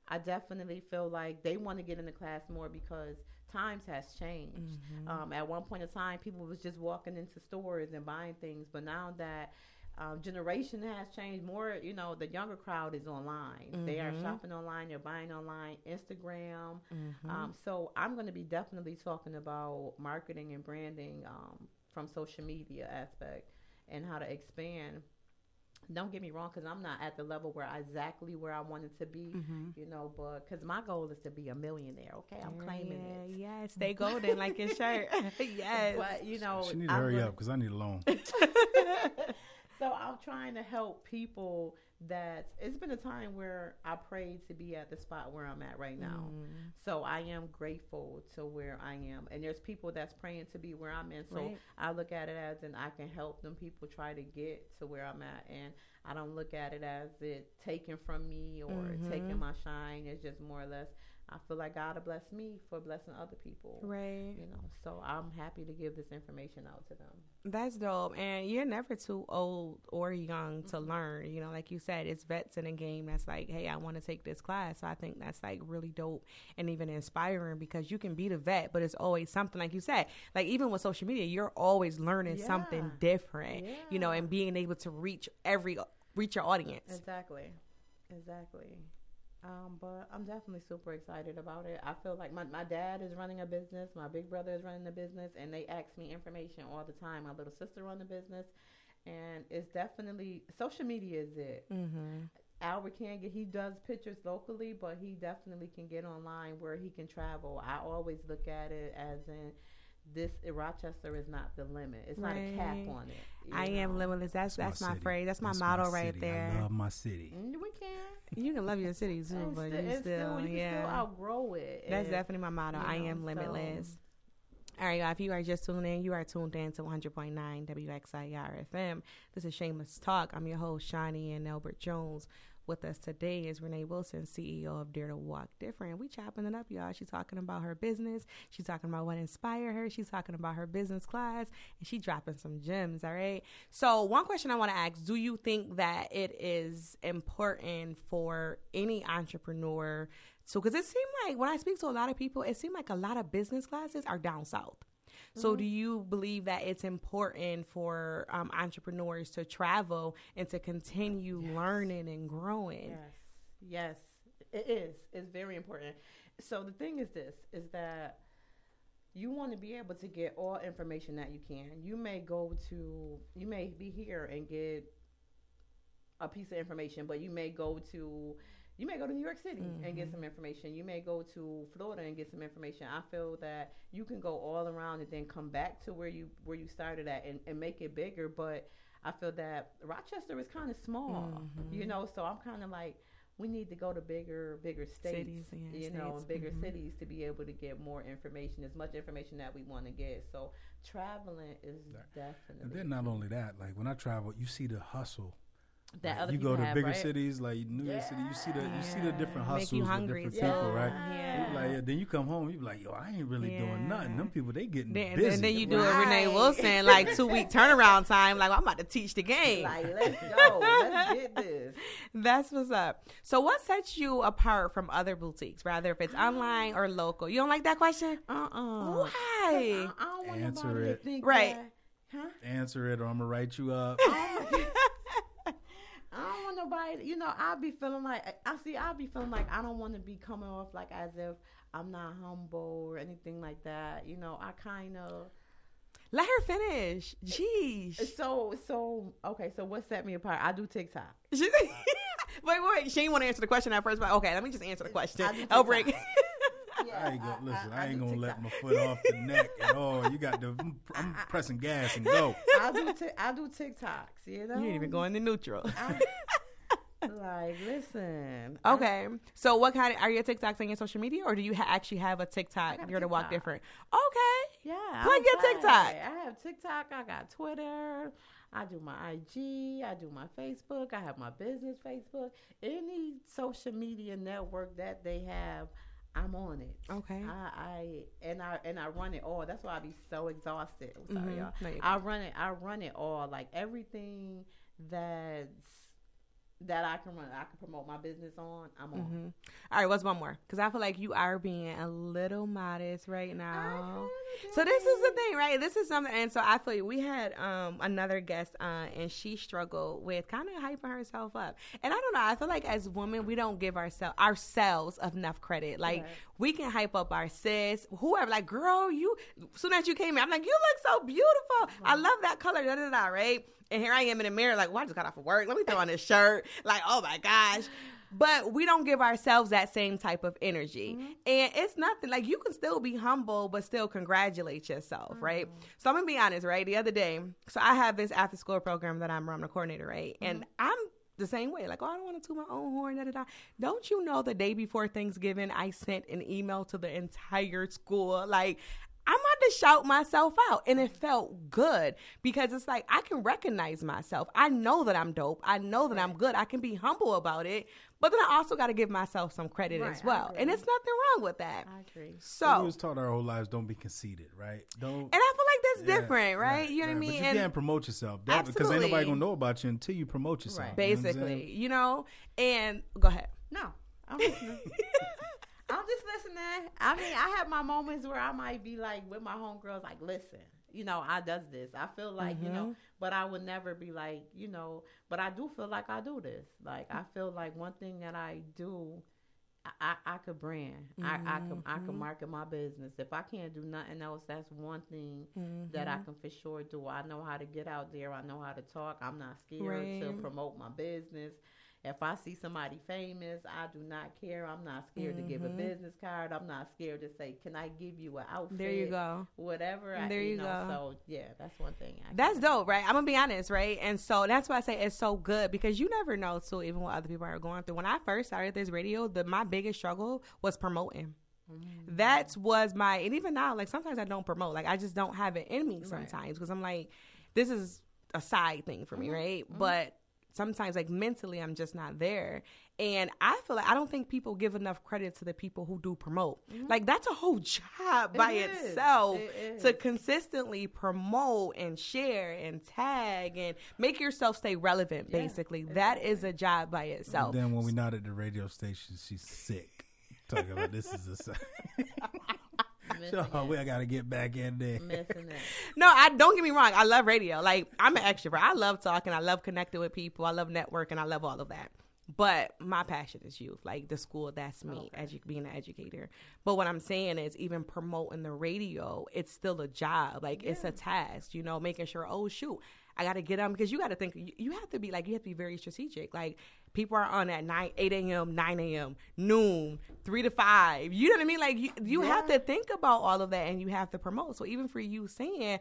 [SPEAKER 3] I definitely feel like they want to get in the class more because times has changed.
[SPEAKER 1] Mhm.
[SPEAKER 3] Um, at one point in time, people was just walking into stores and buying things, but now that um, generation has changed more, you know, the younger crowd is online. They are
[SPEAKER 1] Mhm.
[SPEAKER 3] shopping online, they're buying online, Instagram.
[SPEAKER 1] Mhm.
[SPEAKER 3] Um, so I'm going to be definitely talking about marketing and branding um, from social media aspect and how to expand. Don't get me wrong, because I'm not at the level where I, exactly where I wanted to be,
[SPEAKER 1] Mhm.
[SPEAKER 3] you know. But because my goal is to be a millionaire. Okay, I'm claiming
[SPEAKER 1] Yeah,
[SPEAKER 3] it.
[SPEAKER 1] Yes, stay golden like your shirt. yes.
[SPEAKER 3] But you know,
[SPEAKER 2] She need to
[SPEAKER 3] I'm
[SPEAKER 2] hurry
[SPEAKER 3] gonna-
[SPEAKER 2] up because I need a loan.
[SPEAKER 3] so I'm trying to help people that it's been a time where I prayed to be at the spot where I'm at right now.
[SPEAKER 1] Mm.
[SPEAKER 3] So I am grateful to where I am. And there's people that's praying to be where I'm in. So
[SPEAKER 1] Right.
[SPEAKER 3] I look at it as and I can help them people try to get to where I'm at. And I don't look at it as it taken from me or
[SPEAKER 1] Mhm.
[SPEAKER 3] taking my shine. It's just more or less I feel like God will bless me for blessing other people.
[SPEAKER 1] Right.
[SPEAKER 3] You know, so I'm happy to give this information out to them.
[SPEAKER 1] That's dope. And you're never too old or young to
[SPEAKER 3] Mm-hmm.
[SPEAKER 1] learn. You know, like you said, it's vets in a game that's like, hey, I want to take this class. So I think that's like really dope and even inspiring because you can be the vet, but it's always something, like you said, like even with social media, you're always learning something
[SPEAKER 3] Yeah.
[SPEAKER 1] different, you know, and being able to reach every, reach your audience.
[SPEAKER 3] Exactly. Exactly. Um, but I'm definitely super excited about it. I feel like my, my dad is running a business, my big brother is running a business, and they ask me information all the time. My little sister runs a business, and it's definitely social media is it.
[SPEAKER 1] Mm-hmm.
[SPEAKER 3] Albert can get he does pictures locally, but he definitely can get online where he can travel. I always look at it as in this Rochester is not the limit. It's not a cap on it. you
[SPEAKER 1] I am limitless. That's that's my
[SPEAKER 2] city.
[SPEAKER 1] phrase. That's my
[SPEAKER 2] That's
[SPEAKER 1] motto
[SPEAKER 2] my
[SPEAKER 1] right there.
[SPEAKER 2] I love my city.
[SPEAKER 3] Mm, We can.
[SPEAKER 1] You can love your city too,
[SPEAKER 3] And
[SPEAKER 1] but
[SPEAKER 3] sti-
[SPEAKER 1] you
[SPEAKER 3] and
[SPEAKER 1] still,
[SPEAKER 3] you can
[SPEAKER 1] yeah.
[SPEAKER 3] still outgrow it.
[SPEAKER 1] That's
[SPEAKER 3] And,
[SPEAKER 1] definitely my motto.
[SPEAKER 3] you
[SPEAKER 1] I
[SPEAKER 3] know,
[SPEAKER 1] am
[SPEAKER 3] so-
[SPEAKER 1] limitless. All right, y'all. If you are just tuning in, you are tuned in to 100.9 WXIR FM. This is Shameless Talk. I'm your host, Shawnee and Albert Jones. With us today is Renee Wilson, CEO of Dare to Walk Different. We chopping it up, y'all. She's talking about her business. She's talking about what inspired her. She's talking about her business class, and she dropping some gems. All right. So, one question I want to ask: Do you think that it is important for any entrepreneur? So, because it seemed like when I speak to a lot of people, it seemed like a lot of business classes are down south. So, do you believe that it's important for um, entrepreneurs to travel and to continue learning and growing?
[SPEAKER 3] Yes, yes, it is. It's very important. So the thing is this: is that you want to be able to get all information that you can. You may go to, you may be here and get a piece of information, but you may go to, you may go to New York City mm-hmm. and get some information. You may go to Florida and get some information. I feel that you can go all around and then come back to where you where you started at and, and make it bigger. But I feel that Rochester is kind of small, mm-hmm. you know. So I'm kind of like, we need to go to bigger, bigger states, cities, yeah, you know, bigger mm-hmm. cities to be able to get more information, as much information that we want to get. So traveling is definitely.
[SPEAKER 2] And then not only that, like when I travel, you see the hustle that like you go to have, bigger right? cities like New York yeah. City, you see the you see the different hustles with different yeah. people, right? Yeah. Like yeah, then you come home, you be like, yo, I ain't really doing nothing. Them people they getting then, busy.
[SPEAKER 1] And then you do right. a Renee Wilson like two week turnaround time. Like well, I'm about to teach the game.
[SPEAKER 3] Like let's go, let's get this.
[SPEAKER 1] That's what's up. So what sets you apart from other boutiques, rather if it's online or local? You don't like that question?
[SPEAKER 3] Uh uh-uh. uh
[SPEAKER 1] Why? I,
[SPEAKER 3] don't want Answer it. To think
[SPEAKER 1] right.
[SPEAKER 3] That,
[SPEAKER 2] huh? Answer it, or I'm gonna write you up.
[SPEAKER 3] I don't want nobody. You know, I'll be feeling like I see. I'll be feeling like I don't want to be coming off like as if I'm not humble or anything like that. You know, I kind of
[SPEAKER 1] let her finish. Jeez.
[SPEAKER 3] So so okay. So what set me apart? I do TikTok.
[SPEAKER 1] wait wait wait. She didn't want to answer the question at first, but okay. Let me just answer the question. Oh, I'll break.
[SPEAKER 2] Yeah, I ain't gonna listen. I, I, I ain't gonna TikTok. let my foot off the neck at all. You got the. I'm, I'm pressing gas and go.
[SPEAKER 3] I do. T- I do TikToks. You know.
[SPEAKER 1] You ain't even going to neutral.
[SPEAKER 3] like, listen.
[SPEAKER 1] Okay. So, what kind of are your TikToks on your social media, or do you ha- actually have a TikTok? You're to walk different. Okay.
[SPEAKER 3] Yeah.
[SPEAKER 1] Plug your TikTok.
[SPEAKER 3] I have TikTok. I got Twitter. I do my IG. I do my Facebook. I have my business Facebook. Any social media network that they have. I'm on it.
[SPEAKER 1] Okay.
[SPEAKER 3] I, I and I and I run it all. That's why I be so exhausted. I'm sorry, mm-hmm. y'all. No, I run it. I run it all. Like everything that's that I can run, I can promote my business on. I'm on. Mm-hmm.
[SPEAKER 1] All right, what's one more? Because I feel like you are being a little modest right now. So this is the thing, right? This is something, and so I feel like we had um, another guest on, and she struggled with kind of hyping herself up. And I don't know. I feel like as women, we don't give ourselves ourselves enough credit. Like right. we can hype up our sis, whoever. Like, girl, you. Soon as you came in, I'm like, you look so beautiful. Right. I love that color. Da da da. Right and here I am in the mirror, like, well, I just got off of work. Let me throw on this shirt. Like, oh my gosh. But we don't give ourselves that same type of energy. Mm-hmm. And it's nothing like you can still be humble, but still congratulate yourself, mm-hmm. right? So I'm gonna be honest, right? The other day, so I have this after school program that I'm, I'm the coordinator, right? Mm-hmm. And I'm the same way. Like, oh, I don't want to toot my own horn. Da, da, da. Don't you know the day before Thanksgiving, I sent an email to the entire school. Like, I'm about to shout myself out. And it felt good because it's like I can recognize myself. I know that I'm dope. I know that I'm good. I can be humble about it. But then I also got to give myself some credit right, as well. And it's nothing wrong with that.
[SPEAKER 3] I agree.
[SPEAKER 2] So we was taught our whole lives don't be conceited, right? Don't
[SPEAKER 1] And I feel like that's yeah, different, right? right? You know what I mean?
[SPEAKER 2] But you
[SPEAKER 1] and
[SPEAKER 2] can't promote yourself. That, because ain't nobody gonna know about you until you promote yourself. Right.
[SPEAKER 1] Basically. You know, you know? And go ahead.
[SPEAKER 3] No. I'm listening. I'm just listening. I mean, I have my moments where I might be like with my homegirls, like, listen, you know, I does this. I feel like, mm-hmm. you know, mm-hmm. but I would never be like, you know, but I do feel like I do this. Like I feel like one thing that I do I, I could brand. Mm-hmm. I, I could I could mm-hmm. market my business. If I can't do nothing else, that's one thing mm-hmm. that I mm-hmm. can for sure do. I know how to get out there. I know how to talk. I'm not scared right. to promote my business. If I see somebody famous, I do not care. I'm not scared mm-hmm. to give a mm-hmm. business card. I'm not scared to say, "Can I give you an outfit?"
[SPEAKER 1] There you go.
[SPEAKER 3] Whatever. I,
[SPEAKER 1] there you,
[SPEAKER 3] you
[SPEAKER 1] know,
[SPEAKER 3] go. So yeah, that's one thing. I
[SPEAKER 1] that's dope, right? I'm gonna be honest, right? And so that's why I say it's so good because you never know, too, even what other people are going through. When I first started this radio, the my biggest struggle was promoting. Mm-hmm. That was my, and even now, like sometimes I don't promote. Like I just don't have it in me sometimes because right. I'm like, this is a side thing for me, mm-hmm. right? Mm-hmm. But sometimes like mentally I'm just not there. And I feel like I don't think people give enough credit to the people who do promote. Mm-hmm. Like that's a whole job by it itself it to consistently promote and share and tag and make yourself stay relevant yeah, basically. Exactly. That is a job by itself.
[SPEAKER 2] And then when we're not at the radio station, she's sick. Talking about this is a so oh, we got to get back in there.
[SPEAKER 1] no, I don't get me wrong. I love radio. Like I'm an extrovert. I love talking. I love connecting with people. I love networking. I love all of that. But my passion is youth, like the school. That's me,
[SPEAKER 3] Okay.
[SPEAKER 1] edu- being an educator. But what I'm saying is, even promoting the radio, it's still a job. Like it's a task, you know, making sure. Oh shoot, I got to get um, them because you got to think. You, you have to be like you have to be very strategic. Like people are on at nine, eight a.m., nine a.m., noon, three to five. You know what I mean? Like you, you have to think about all of that, and you have to promote. So even for you saying.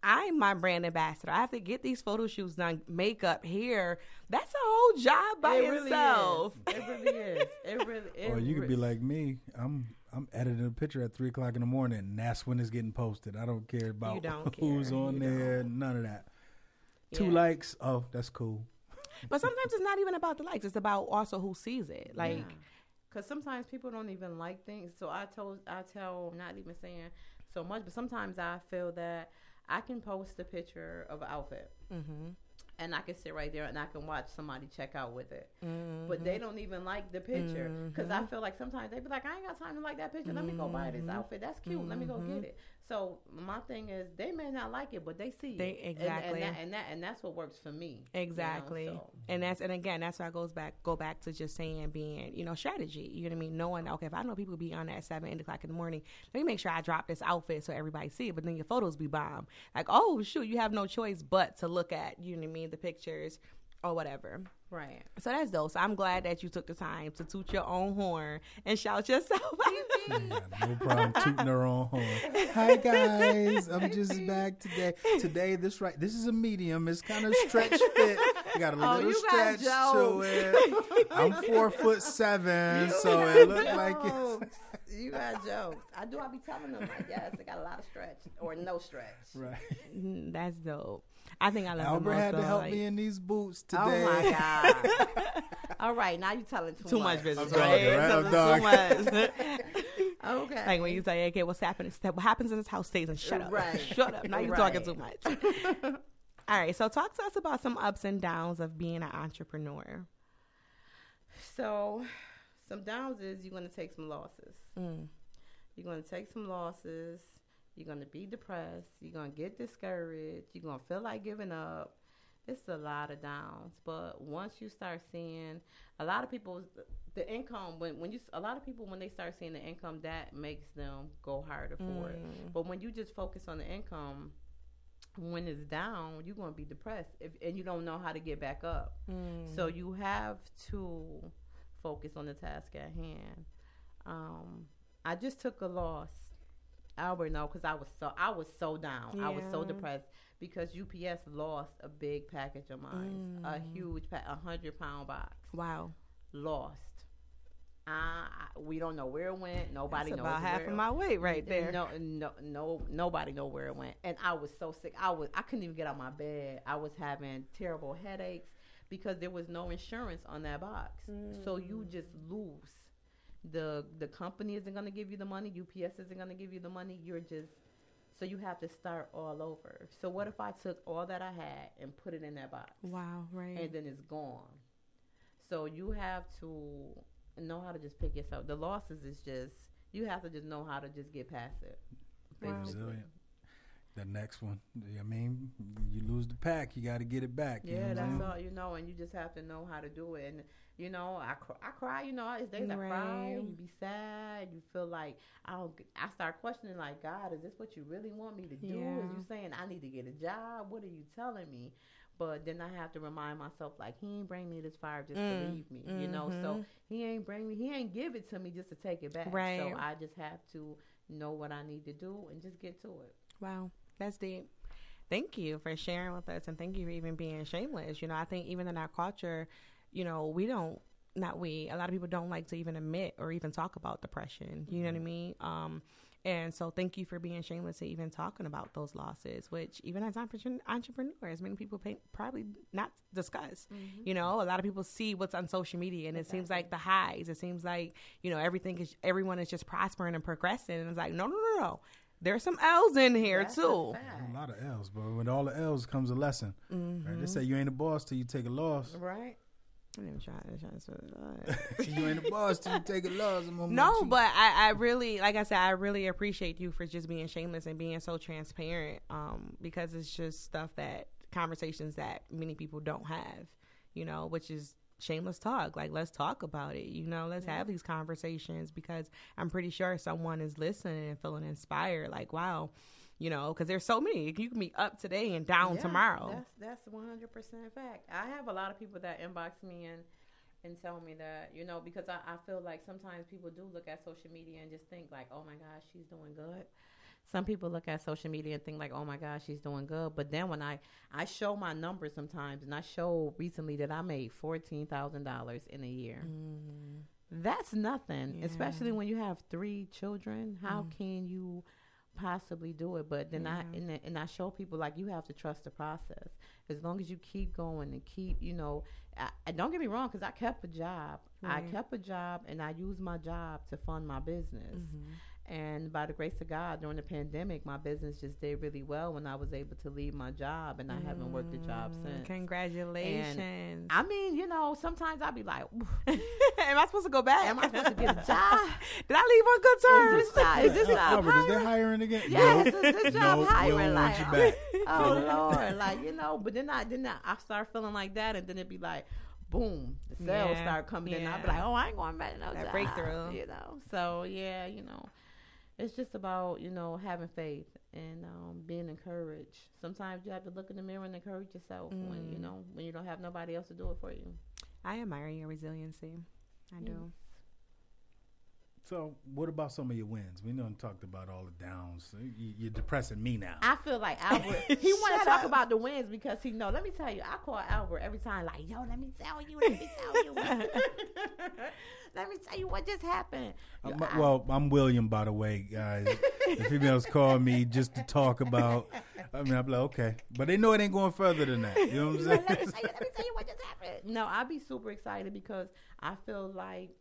[SPEAKER 1] I'm my brand ambassador. I have to get these photo shoots done, makeup, hair. That's a whole job by
[SPEAKER 3] it really
[SPEAKER 1] itself.
[SPEAKER 3] is. It really is. It really. It
[SPEAKER 2] Or you could be like me. I'm I'm editing a picture at three o'clock in the morning, and that's when it's getting posted. I don't care about
[SPEAKER 1] don't
[SPEAKER 2] who's
[SPEAKER 1] care.
[SPEAKER 2] on
[SPEAKER 1] You
[SPEAKER 2] there. None of that. Two likes. Oh, that's cool.
[SPEAKER 1] But sometimes it's not even about the likes. It's about also who sees it. Like,
[SPEAKER 3] Because sometimes people don't even like things. So I told, I tell, not even saying so much, but sometimes I feel that I can post a picture of an outfit.
[SPEAKER 1] mm-hmm.
[SPEAKER 3] And I can sit right there and I can watch somebody check out with it.
[SPEAKER 1] Mm-hmm.
[SPEAKER 3] But they don't even like the picture. Because I feel like sometimes they be like, I ain't got time to like that picture. Let me go buy
[SPEAKER 1] Mm-hmm.
[SPEAKER 3] this outfit. That's cute. Let me go get it. So my thing is, they may not like it, but they see
[SPEAKER 1] They-
[SPEAKER 3] it. And-
[SPEAKER 1] exactly.
[SPEAKER 3] And, that, and, that, and that's what works for me. you know,
[SPEAKER 1] Exactly.
[SPEAKER 3] so.
[SPEAKER 1] And that's and again, that's why it goes back go back to just saying being, you know, strategy. You know what I mean? Knowing okay, if I know people be on at seven, eight o'clock in the morning, let me make sure I drop this outfit so everybody see it. But then your photos be bomb. Like, oh shoot, you have no choice but to look at, you know what I mean, the pictures or whatever.
[SPEAKER 3] Right.
[SPEAKER 1] So that's dope. So I'm glad that you took the time to toot your own horn and shout yourself out.
[SPEAKER 2] Yeah, no problem tooting her own horn. Hi guys, I'm just back today. Today, this right, this is a medium. It's kind of stretch fit. You got a
[SPEAKER 3] Oh,
[SPEAKER 2] little
[SPEAKER 3] you
[SPEAKER 2] stretch to it. I'm four foot seven, so it looked like it's.
[SPEAKER 3] jokes. you got jokes. I do. I be telling them like, yes, I got a lot of stretch or no stretch.
[SPEAKER 2] Right.
[SPEAKER 1] Mm, That's dope. I think I love
[SPEAKER 2] Albert
[SPEAKER 1] the most
[SPEAKER 2] had to help
[SPEAKER 1] like-
[SPEAKER 2] me in these boots today.
[SPEAKER 3] Oh my god! All right, now you're telling too,
[SPEAKER 1] too much business,
[SPEAKER 2] I'm
[SPEAKER 1] right?
[SPEAKER 2] dogging, right? I'm
[SPEAKER 1] too much.
[SPEAKER 3] Okay.
[SPEAKER 1] like when you say, "Okay, what's happening? What happens in this house stays and shut up,
[SPEAKER 3] Right.
[SPEAKER 1] shut up." Now you're
[SPEAKER 3] Right.
[SPEAKER 1] talking too much. All right, so talk to us about some ups and downs of being an entrepreneur.
[SPEAKER 3] So, some downs is you're gonna take some losses.
[SPEAKER 1] Mm.
[SPEAKER 3] You're gonna take some losses. You're gonna be depressed. You're gonna get discouraged. You're gonna feel like giving up. It's a lot of downs, but once you start seeing a lot of people, the income when when you a lot of people when they start seeing the income that makes them go harder for it. But when you just focus on the income, when it's down, you're gonna be depressed if, and you don't know how to get back up. So you have to focus on the task at hand. Um, I just took a loss. I already know because I was so I was so down. I was so depressed because UPS lost a big package of mine, a huge, pa- a hundred pound box.
[SPEAKER 1] Wow,
[SPEAKER 3] Lost. I, we don't know where it went. Nobody
[SPEAKER 1] that's
[SPEAKER 3] knows
[SPEAKER 1] about half
[SPEAKER 3] where
[SPEAKER 1] of my weight right there.
[SPEAKER 3] no, no, no, nobody know where it went, and I was so sick. I was, I couldn't even get out my bed. I was having terrible headaches because there was no insurance on that box. So you
[SPEAKER 1] Mm.
[SPEAKER 3] just lose. The The company isn't going to give you the money. UPS isn't going to give you the money. You're just so you have to start all over. So what if I took all that I had and put it in that box,
[SPEAKER 1] Wow, right?
[SPEAKER 3] and then it's gone? So you have to know how to just pick yourself. The losses is just you have to just know how to just get past it.
[SPEAKER 1] Wow.
[SPEAKER 2] Resilient. The next one, I mean, you lose the pack, you got to get it back. you know
[SPEAKER 3] Yeah,
[SPEAKER 2] I'm
[SPEAKER 3] that's all you know, and you just have to know how to do it. And you know, I cry, I cry. You know, it's days I cry.
[SPEAKER 1] Right.
[SPEAKER 3] You be sad. You feel like I don't. I start questioning, like, God, is this what you really want me to do? Is you saying I need to get a job? What are you telling me? But then I have to remind myself, like, He ain't bring me this fire just
[SPEAKER 1] Mm,
[SPEAKER 3] to leave me. You know, so He ain't bring me. He ain't give it to me just to take it back.
[SPEAKER 1] Right.
[SPEAKER 3] So I just have to know what I need to do and just get to it.
[SPEAKER 1] Wow, that's deep. Thank you for sharing with us, and thank you for even being shameless. You know, I think even in our culture, you know, we don't, not we, a lot of people don't like to even admit or even talk about depression. You know what I mean? Um, and so, thank you for being shameless to even talking about those losses, which even as entrepreneurs, many people pay, probably not discuss. You know, a lot of people see what's on social media, and it seems like the highs. It seems like you know everything is everyone is just prospering and progressing, and it's like no, no, no, no. There's some L's in here
[SPEAKER 3] That's
[SPEAKER 1] too.
[SPEAKER 3] fact.
[SPEAKER 2] A lot of L's, but with all the L's comes a lesson.
[SPEAKER 1] Mm-hmm.
[SPEAKER 2] Right? They say you ain't a boss till you take a loss.
[SPEAKER 3] Right.
[SPEAKER 1] I'm even trying, I'm trying to say that.
[SPEAKER 2] you ain't a boss till you take a loss. I'm
[SPEAKER 1] No, but I, I really, like I said, I really appreciate you for just being shameless and being so transparent. Um, because it's just stuff that conversations that many people don't have, you know, which is shameless talk. Like, let's talk about it. You know, let's have these conversations because I'm pretty sure someone is listening and feeling inspired. Like, wow, you know, because there's so many. You can be up today and down
[SPEAKER 3] Yeah,
[SPEAKER 1] tomorrow.
[SPEAKER 3] That's that's one hundred percent fact. I have a lot of people that inbox me and and tell me that you know because I, I feel like sometimes people do look at social media and just think like, oh my gosh, she's doing good. Some people look at social media and think like, oh my gosh, she's doing good. But then when I I show my numbers sometimes, and I show recently that I made fourteen thousand dollars in a year. That's nothing,
[SPEAKER 1] Yeah.
[SPEAKER 3] especially when you have three children. How can you possibly do it? But then I and, I- and I show people like you have to trust the process. As long as you keep going and keep, you know, I, I- don't get me wrong, because I kept a job. I kept a job, and I used my job to fund my business.
[SPEAKER 1] Mm-hmm.
[SPEAKER 3] And by the grace of God, during the pandemic, my business just did really well when I was able to leave my job, and I haven't worked a job
[SPEAKER 1] Mm,
[SPEAKER 3] since.
[SPEAKER 1] Congratulations.
[SPEAKER 3] I mean, you know, sometimes I'll be like,
[SPEAKER 1] Am I supposed to go back?
[SPEAKER 3] Am I supposed to get a job?
[SPEAKER 1] Did I leave on good terms?
[SPEAKER 3] Is this job, is this job
[SPEAKER 2] Albert, is they
[SPEAKER 3] hiring?
[SPEAKER 2] hiring again?
[SPEAKER 3] Yes,
[SPEAKER 2] no,
[SPEAKER 3] is this job
[SPEAKER 2] no,
[SPEAKER 3] hiring?
[SPEAKER 2] we don't
[SPEAKER 3] Like,
[SPEAKER 2] you back.
[SPEAKER 3] oh Lord, like you know. But then I then I, I start feeling like that, and then it'd be like, boom, the sales
[SPEAKER 1] Yeah,
[SPEAKER 3] start coming in. I'd be like, oh, I ain't going back to no
[SPEAKER 1] That
[SPEAKER 3] job,
[SPEAKER 1] breakthrough.
[SPEAKER 3] you know. So yeah, you know, it's just about you know having faith and um, being encouraged. Sometimes you have to look in the mirror and encourage yourself when you
[SPEAKER 1] Mm.
[SPEAKER 3] know when you don't have nobody else to do it for you.
[SPEAKER 1] I admire your resiliency. I do.
[SPEAKER 2] So, what about some of your wins? We done talked about all the downs. You, you're depressing me now.
[SPEAKER 3] I feel like Albert. He want to talk
[SPEAKER 1] up.
[SPEAKER 3] about the wins because he know. Let me tell you, I call Albert every time. Like, yo, let me tell you. Let me tell you. let me tell you what just happened. Yo,
[SPEAKER 2] I'm-
[SPEAKER 3] I-
[SPEAKER 2] well, I'm William, by the way, guys. the females call me just to talk about. I mean, I'm like, okay, but they know it ain't going further than that. You know what I'm saying?
[SPEAKER 3] like, let me tell you. Let me tell you what just happened. No, I'd be super excited because I feel like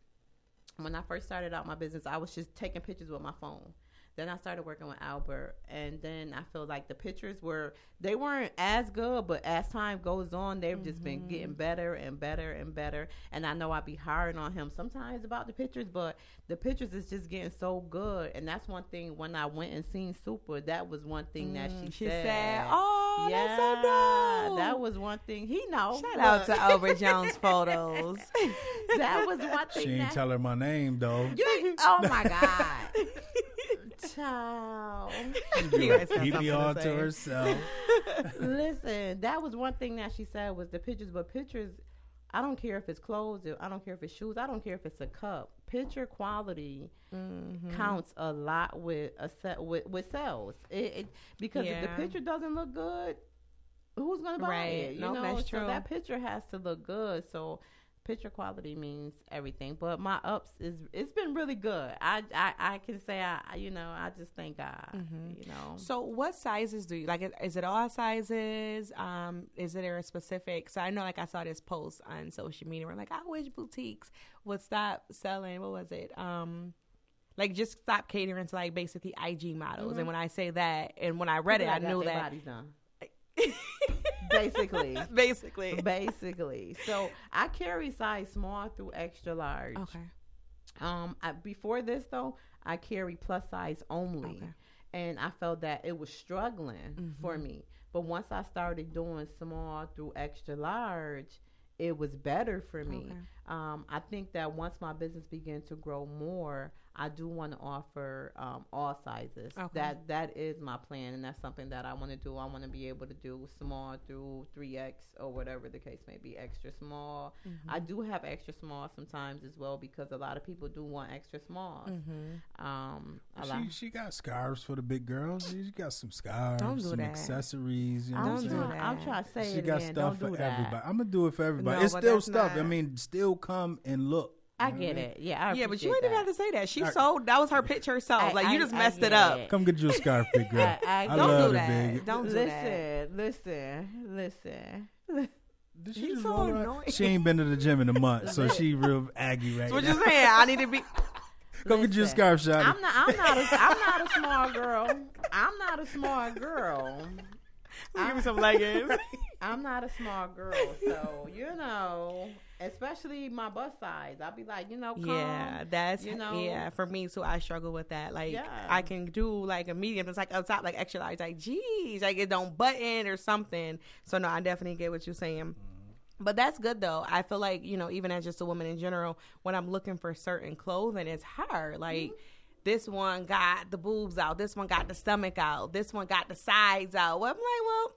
[SPEAKER 3] when I first started out my business, I was just taking pictures with my phone. Then I started working with Albert, and then I feel like the pictures were they weren't as good, but as time goes on, they've just been getting better and better and better. And I know I'd be hard on him sometimes about the pictures, but the pictures is just getting so good. And that's one thing when I went and seen Super, that was one thing that she,
[SPEAKER 1] Mm, she
[SPEAKER 3] said.
[SPEAKER 1] said, "Oh, that's so dope."
[SPEAKER 3] That was one thing he know.
[SPEAKER 1] Shout out to Albert Jones photos.
[SPEAKER 3] that was one thing.
[SPEAKER 2] She ain't
[SPEAKER 3] that,
[SPEAKER 2] tell her my name though.
[SPEAKER 3] you oh my god, child.
[SPEAKER 1] You guys got
[SPEAKER 2] Keep
[SPEAKER 1] something to
[SPEAKER 2] all to herself.
[SPEAKER 3] Listen, that was one thing that she said was the pictures, but pictures. I don't care if it's clothes. I don't care if it's shoes. I don't care if it's a cup. Picture quality
[SPEAKER 1] Mm-hmm.
[SPEAKER 3] counts a lot with a set with with sales. It, it because if the picture doesn't look good, who's gonna buy
[SPEAKER 1] Right.
[SPEAKER 3] it? You
[SPEAKER 1] No,
[SPEAKER 3] know,
[SPEAKER 1] that's
[SPEAKER 3] so
[SPEAKER 1] true.
[SPEAKER 3] that picture has to look good. So picture quality means everything. But my ups is it's been really good. I I, I can say I you know I just thank God.
[SPEAKER 1] Mm-hmm.
[SPEAKER 3] You know.
[SPEAKER 1] So, what sizes do you like? Is- it all sizes? Um, is it a specific? So, I know, like, I saw this post on social media where, like, I wish boutiques would stop selling. What was it? Um, like, just stop catering to like basically IG models. And when I say that, and when I read it, I knew that.
[SPEAKER 3] Basically.
[SPEAKER 1] basically.
[SPEAKER 3] Basically. So I carry size small through extra large.
[SPEAKER 1] Okay.
[SPEAKER 3] Um, I, before this though, I carry plus size only,
[SPEAKER 1] Okay.
[SPEAKER 3] and I felt that it was struggling for me. But once I started doing small through extra large, it was better for me.
[SPEAKER 1] Okay.
[SPEAKER 3] Um, I think that once my business began to grow more, I do want to offer um, all sizes.
[SPEAKER 1] Okay.
[SPEAKER 3] That that is my plan, and that's something that I want to do. I want to be able to do small through three X or whatever the case may be, extra small.
[SPEAKER 1] Mm-hmm.
[SPEAKER 3] I do have extra small sometimes as well because a lot of people do want extra small.
[SPEAKER 1] Mm-hmm.
[SPEAKER 3] Um, a lot.
[SPEAKER 2] She she got scarves for the big girls. She got some scarves,
[SPEAKER 1] Don't do
[SPEAKER 2] some
[SPEAKER 1] that.
[SPEAKER 2] accessories. You know
[SPEAKER 3] I'm,
[SPEAKER 1] Don't
[SPEAKER 2] I'm
[SPEAKER 1] do
[SPEAKER 2] saying?
[SPEAKER 3] trying, I'm trying to say
[SPEAKER 2] She
[SPEAKER 3] it
[SPEAKER 2] got
[SPEAKER 3] again.
[SPEAKER 2] stuff
[SPEAKER 3] Don't do
[SPEAKER 2] for
[SPEAKER 3] that.
[SPEAKER 2] everybody. I'm gonna do it for everybody.
[SPEAKER 1] No,
[SPEAKER 2] it's still
[SPEAKER 1] that's
[SPEAKER 2] stuff. I mean, still come and look.
[SPEAKER 3] I
[SPEAKER 2] You know
[SPEAKER 3] get it. Yeah, I
[SPEAKER 1] Yeah, but you ain't even have to say that. She
[SPEAKER 2] All right.
[SPEAKER 1] sold. That was her picture herself.
[SPEAKER 3] I-
[SPEAKER 1] like, you
[SPEAKER 3] I-
[SPEAKER 1] just
[SPEAKER 3] I
[SPEAKER 1] messed
[SPEAKER 3] get
[SPEAKER 1] it up.
[SPEAKER 3] it.
[SPEAKER 2] Come get you a scarf, big girl.
[SPEAKER 3] I- I-
[SPEAKER 2] I
[SPEAKER 3] Don't
[SPEAKER 2] love
[SPEAKER 1] do
[SPEAKER 2] the
[SPEAKER 1] that.
[SPEAKER 2] big.
[SPEAKER 1] Don't do that.
[SPEAKER 3] listen, listen, listen.
[SPEAKER 2] Did she
[SPEAKER 1] You so annoying.
[SPEAKER 2] She ain't been to the gym in a month, so she real aggy right
[SPEAKER 1] So what
[SPEAKER 2] now.
[SPEAKER 1] you saying? I need to be.
[SPEAKER 2] Come get you a scarf, shot.
[SPEAKER 3] I'm not. I'm not. A, I'm not a small girl. I'm not a small girl.
[SPEAKER 1] Give me some leggings.
[SPEAKER 3] I'm not a small girl, so you know, especially my bust size. I'll be like, you know, come.
[SPEAKER 1] Yeah, that's
[SPEAKER 3] you know?
[SPEAKER 1] yeah. For me too, I struggle with that. Like
[SPEAKER 3] Yeah.
[SPEAKER 1] I can do like a medium. It's like up top, like extra large. Like geez, like it don't button or something. So no, I definitely get what you're saying. Mm-hmm. But that's good though. I feel like, you know, even as just a woman in general, when I'm looking for certain clothing, it's hard. Like mm-hmm. this one got the boobs out, this one got the stomach out, this one got the sides out. Well, I'm like, well,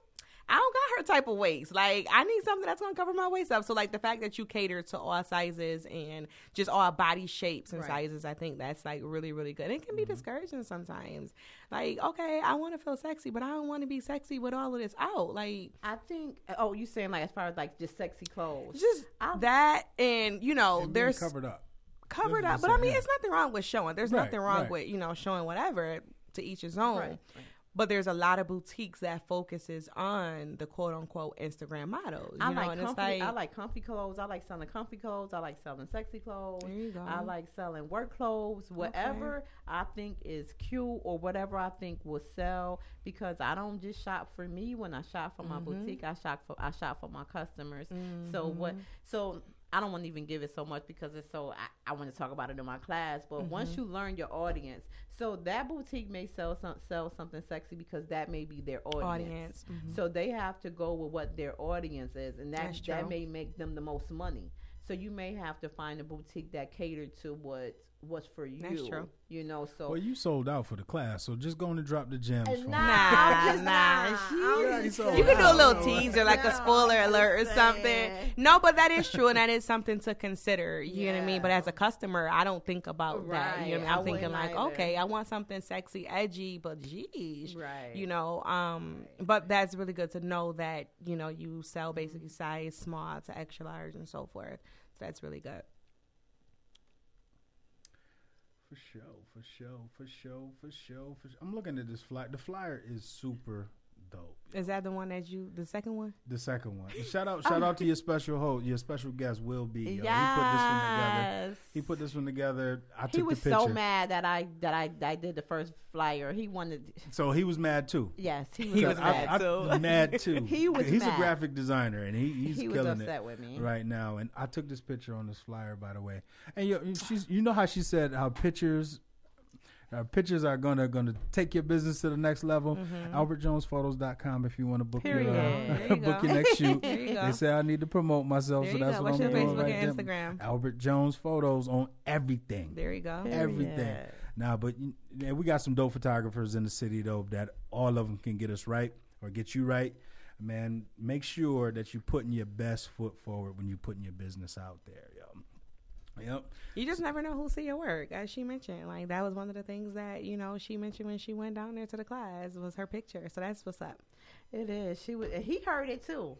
[SPEAKER 1] I don't got her type of waist. Like I need something that's gonna cover my waist up. So like the fact that you cater to all sizes and just all body shapes and
[SPEAKER 3] Right.
[SPEAKER 1] sizes, I think that's like really, really good. And it can be mm-hmm. discouraging sometimes. Like, okay, I wanna feel sexy, but I don't wanna be sexy with all of this out. Like
[SPEAKER 3] I think. Oh, you saying like as far as like just sexy clothes?
[SPEAKER 1] just
[SPEAKER 3] I-
[SPEAKER 1] that and you know,
[SPEAKER 2] And
[SPEAKER 1] there's
[SPEAKER 2] covered up.
[SPEAKER 1] covered up. But I
[SPEAKER 2] I'm
[SPEAKER 1] mean,
[SPEAKER 2] saying,
[SPEAKER 1] it's nothing wrong with showing. There's
[SPEAKER 2] Right,
[SPEAKER 1] nothing wrong
[SPEAKER 2] right.
[SPEAKER 1] with you know showing whatever to each his own.
[SPEAKER 3] Right, right.
[SPEAKER 1] But there's a lot of boutiques that focuses on the quote unquote Instagram models. You
[SPEAKER 3] I
[SPEAKER 1] know,
[SPEAKER 3] like comfy.
[SPEAKER 1] like
[SPEAKER 3] I like comfy clothes. I like selling comfy clothes. I like selling sexy clothes.
[SPEAKER 1] There you go.
[SPEAKER 3] I like selling work clothes. Whatever I think is cute or whatever I think will sell. Because I don't just shop for me. When I shop for my
[SPEAKER 1] Mm-hmm.
[SPEAKER 3] boutique, I shop for I shop for my customers. So what? So I don't want to even give it so much because it's so. I, I want to talk about it in my class. But
[SPEAKER 1] Mm-hmm.
[SPEAKER 3] once you learn your audience, so that boutique may sell some sell something sexy because that may be their audience.
[SPEAKER 1] audience. Mhm.
[SPEAKER 3] So they have to go with what their audience is, and that that may make them the most money. So you may have to find a boutique that catered to what what's for you.
[SPEAKER 1] That's true.
[SPEAKER 3] You know, so
[SPEAKER 2] Well, you sold out for the class, so just going to drop the gems. For me.
[SPEAKER 3] nah,
[SPEAKER 1] Nah,
[SPEAKER 3] just
[SPEAKER 1] nah,
[SPEAKER 3] nah.
[SPEAKER 1] she-
[SPEAKER 2] You
[SPEAKER 3] just
[SPEAKER 2] already sold
[SPEAKER 3] saying.
[SPEAKER 1] You can do a little teaser, like a spoiler
[SPEAKER 3] I'm
[SPEAKER 1] alert or something.
[SPEAKER 3] saying.
[SPEAKER 1] No, but that is true, and that is something to consider. You know what I mean? But as a customer, I don't think about that. You know, I
[SPEAKER 3] Right.
[SPEAKER 1] mean?
[SPEAKER 3] I
[SPEAKER 1] I'm thinking like,
[SPEAKER 3] either.
[SPEAKER 1] okay, I want something sexy, edgy, but geez,
[SPEAKER 3] Right.
[SPEAKER 1] You know, um, but that's really good to know that you know you sell basically size small to extra large and so forth. So that's really good.
[SPEAKER 2] For sure, for sure, for sure, for sure, for sure. I'm looking at this flyer. The flyer is super dope.
[SPEAKER 1] Is that the one that you, the second one?
[SPEAKER 2] The second one. Shout out, shout out to your special host, your special guest Will B. yo.
[SPEAKER 3] yes.
[SPEAKER 2] He put this one together. He put this one together. I took
[SPEAKER 3] He was
[SPEAKER 2] the picture.
[SPEAKER 3] so mad that I that I, I did the first flyer. He wanted.
[SPEAKER 2] So he was mad too.
[SPEAKER 3] Yes, he was.
[SPEAKER 1] He was mad,
[SPEAKER 2] I,
[SPEAKER 1] too.
[SPEAKER 2] I, mad too.
[SPEAKER 3] He was
[SPEAKER 2] He's
[SPEAKER 3] mad.
[SPEAKER 2] a graphic designer and he, he's
[SPEAKER 3] he was
[SPEAKER 2] killing
[SPEAKER 3] upset
[SPEAKER 2] it
[SPEAKER 3] with me.
[SPEAKER 2] right now. And I took this picture on this flyer, by the way. And yo, she's, you know how she said how pictures. Uh, pictures are gonna gonna take your business to the next level. AlbertJonesPhotos.com if you want to book your uh,
[SPEAKER 1] you
[SPEAKER 2] book your next shoot.
[SPEAKER 1] You.
[SPEAKER 2] They say I need to promote myself,
[SPEAKER 1] There
[SPEAKER 2] so that's
[SPEAKER 1] go.
[SPEAKER 2] what
[SPEAKER 1] What's
[SPEAKER 2] I'm
[SPEAKER 1] your
[SPEAKER 2] doing
[SPEAKER 1] Facebook
[SPEAKER 2] right
[SPEAKER 1] and
[SPEAKER 2] there.
[SPEAKER 1] Instagram?
[SPEAKER 2] Albert Jones Photos on everything.
[SPEAKER 1] There you go.
[SPEAKER 2] everything.
[SPEAKER 3] Period.
[SPEAKER 2] Now, but you- yeah, we got some dope photographers in the city though that all of them can get us right or get you right. Man, make sure that you're putting your best foot forward when you're putting your business out there. Yep.
[SPEAKER 1] You just never know who'll see your work, as she mentioned. Like that was one of the things that you know she mentioned when she went down there to the class was her picture. So that's what's up.
[SPEAKER 3] It is. She was. He heard it too.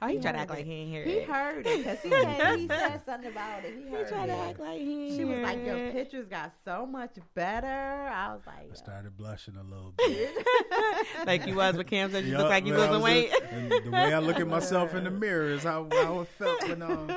[SPEAKER 1] Oh, he,
[SPEAKER 3] He
[SPEAKER 1] tried to
[SPEAKER 3] heard
[SPEAKER 1] act like he didn't hear
[SPEAKER 3] He
[SPEAKER 1] it.
[SPEAKER 3] He heard it because he, said- he said something about it. He,
[SPEAKER 1] He
[SPEAKER 3] heard
[SPEAKER 1] tried to act like he ain't
[SPEAKER 3] She was like, "Your pictures got so much better." I was like,
[SPEAKER 2] I started blushing a little bit.
[SPEAKER 1] like you was with Cam said you
[SPEAKER 2] Yup,
[SPEAKER 1] look like you
[SPEAKER 2] man, I
[SPEAKER 1] losing
[SPEAKER 2] was
[SPEAKER 1] weight.
[SPEAKER 2] a- and the way I look at myself in the mirror is how, how it felt when um,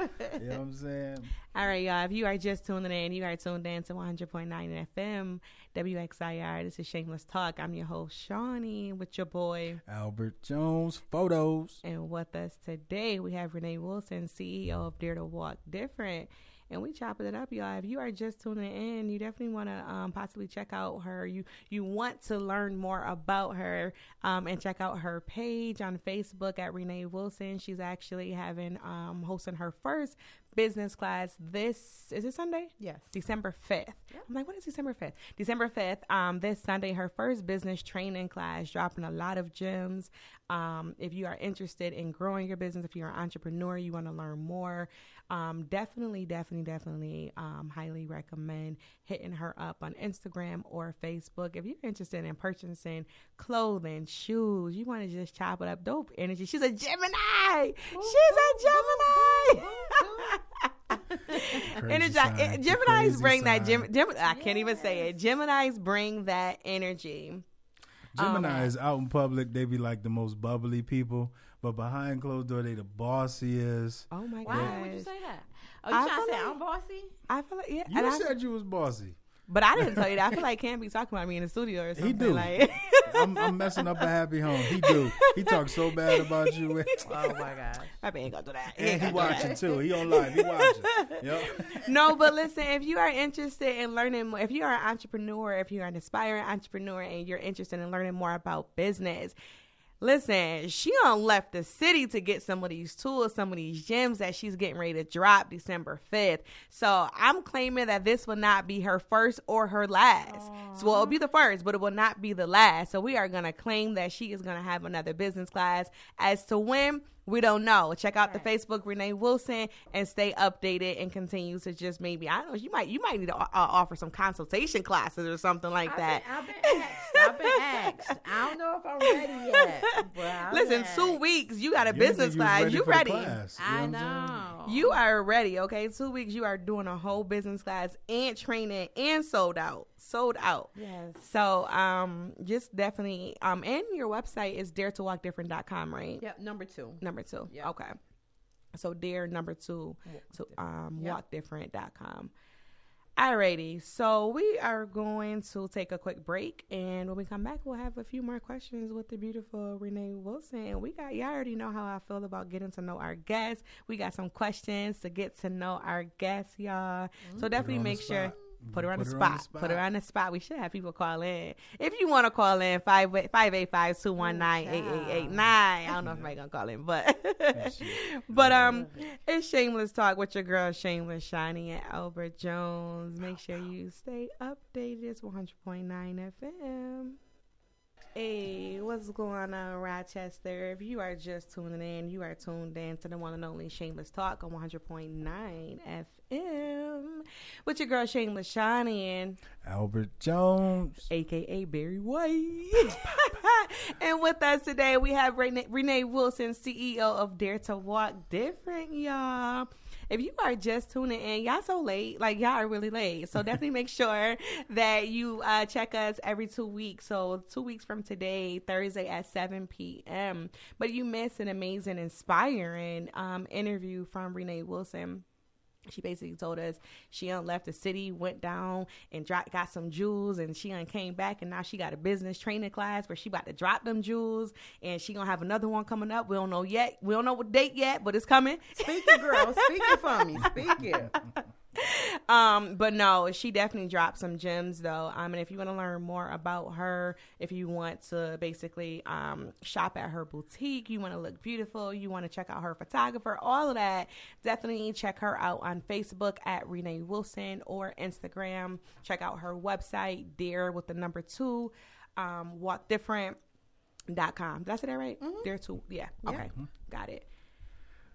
[SPEAKER 2] you know what I'm saying?
[SPEAKER 1] All right, y'all. If you are just tuning in, you are tuned in to 100.9 FM, WXIR. This is Shameless Talk. I'm your host, Shawnee, with your boy.
[SPEAKER 2] Albert Jones Photos.
[SPEAKER 1] And with us today, we have Renee Wilson, CEO of Dare to Walk Different. And we chopping it up, y'all. If you are just tuning in, you definitely want to um, possibly check out her. You you want to learn more about her um, and check out her page on Facebook at Renee Wilson. She's actually having um, hosting her first business class this is it Sunday?
[SPEAKER 3] "Yes,
[SPEAKER 1] December 5th. I'm like, what is December 5th? December 5th, um, this Sunday, her first business training class, dropping a lot of gems. Um, if you are interested in growing your business, if you're an entrepreneur, you want to learn more, um, definitely, definitely, definitely um, highly recommend hitting her up on Instagram or Facebook. If you're interested in purchasing clothing, shoes, you want to just chop it up, dope energy. She's a Gemini. She's a Gemini.
[SPEAKER 2] Crazy
[SPEAKER 1] Energy.
[SPEAKER 2] sign.
[SPEAKER 1] eh, Gemini's
[SPEAKER 2] crazy
[SPEAKER 1] bring that. Gem, Gem, I can't even say it. Gemini's bring that energy.
[SPEAKER 2] Gemini is out in public. They be like the most bubbly people, but behind closed door, they the bossiest.
[SPEAKER 1] Oh my god!
[SPEAKER 3] why would you say that? Oh, you
[SPEAKER 1] I
[SPEAKER 3] trying to
[SPEAKER 1] feel
[SPEAKER 3] say
[SPEAKER 1] like-
[SPEAKER 3] I'm bossy?
[SPEAKER 1] I feel like yeah,
[SPEAKER 2] You
[SPEAKER 1] and I,
[SPEAKER 2] said you was bossy.
[SPEAKER 1] But I didn't tell you that. I feel like Cam be talking about me in the studio or something.
[SPEAKER 2] do.
[SPEAKER 1] Like,
[SPEAKER 2] I'm, I'm messing up a happy home. He do. He talks so bad about you.
[SPEAKER 3] Oh my gosh!
[SPEAKER 1] I ain't gonna do that.
[SPEAKER 2] And he watching too. He on live. He watching. Yep.
[SPEAKER 1] no, but listen, if you are interested in learning more, if you are an entrepreneur, if you are an aspiring entrepreneur and you're interested in learning more about business, Listen, she on left the city to get some of these tools, some of these gems that she's getting ready to drop December 5th. So I'm claiming that this will not be her first or her last. Aww. So well, it'll be the first, but it will not be the last. So we are going to claim that she is going to have another business class. As to when, we don't know. Check out right. the Facebook Renee Wilson and stay updated and continue to just maybe I don't know. You might you might need to uh, offer some consultation classes or something like
[SPEAKER 3] I've
[SPEAKER 1] that.
[SPEAKER 3] Been, I've been asked. I've been asked. I don't know if I'm ready yet.
[SPEAKER 1] Listen, two weeks. You got a you business class. You ready?
[SPEAKER 3] Class, you I know.
[SPEAKER 1] You are ready. Okay, two weeks. You are doing a whole business class and training and sold out sold out.
[SPEAKER 3] Yes.
[SPEAKER 1] So um just definitely um and your website is dare to walk different.com, right?
[SPEAKER 3] Yep, number 2.
[SPEAKER 1] Number 2. Yep. Okay. So dare number 2 to um yep. walkdifferent.com. Alrighty, so we are going to take a quick break, and when we come back, we'll have a few more questions with the beautiful Renee Wilson. And we got y'all already know how I feel about getting to know our guests. We got some questions to get to know our guests, y'all. Mm-hmm. So definitely make sure Put her, on, put the her on, the spot. Put her on the spot. We should have people call in. If you want to call in, 585 219 8889. I don't know if I'm going to call in, but but um, it's Shameless Talk with your girl, Shameless Shiny and Albert Jones. Make sure you stay updated. It's 100.9 FM. Hey, what's going on, Rochester? If you are just tuning in, you are tuned in to the one and only Shameless Talk on 100.9 FM with your girl Shameless Shawnee and
[SPEAKER 2] Albert Jones,
[SPEAKER 1] aka Barry White. and with us today, we have Renee, Renee Wilson, CEO of Dare to Walk Different, y'all if you are just tuning in, y'all so late. Like y'all are really late. So definitely make sure that you uh, check us every two weeks. So two weeks from today, Thursday at 7 p.m. But you missed an amazing, inspiring um, interview from Renee Wilson she basically told us she left the city, went down and dropped, got some jewels, and she came back, and now she got a business training class where she about to drop them jewels, and she gonna have another one coming up. We don't know yet. We don't know what date yet, but it's coming.
[SPEAKER 3] Speak it, girl. Speak it for me. Speak it.
[SPEAKER 1] um, but no, she definitely dropped some gems though. Um, and if you want to learn more about her, if you want to basically um, shop at her boutique, you want to look beautiful, you want to check out her photographer, all of that, definitely check her out on Facebook at Renee Wilson or Instagram. Check out her website, Dare with the number two, um, Walk Different. Dot com. Did I say that right? Mm-hmm. Dare to, yeah. Okay, mm-hmm. got it.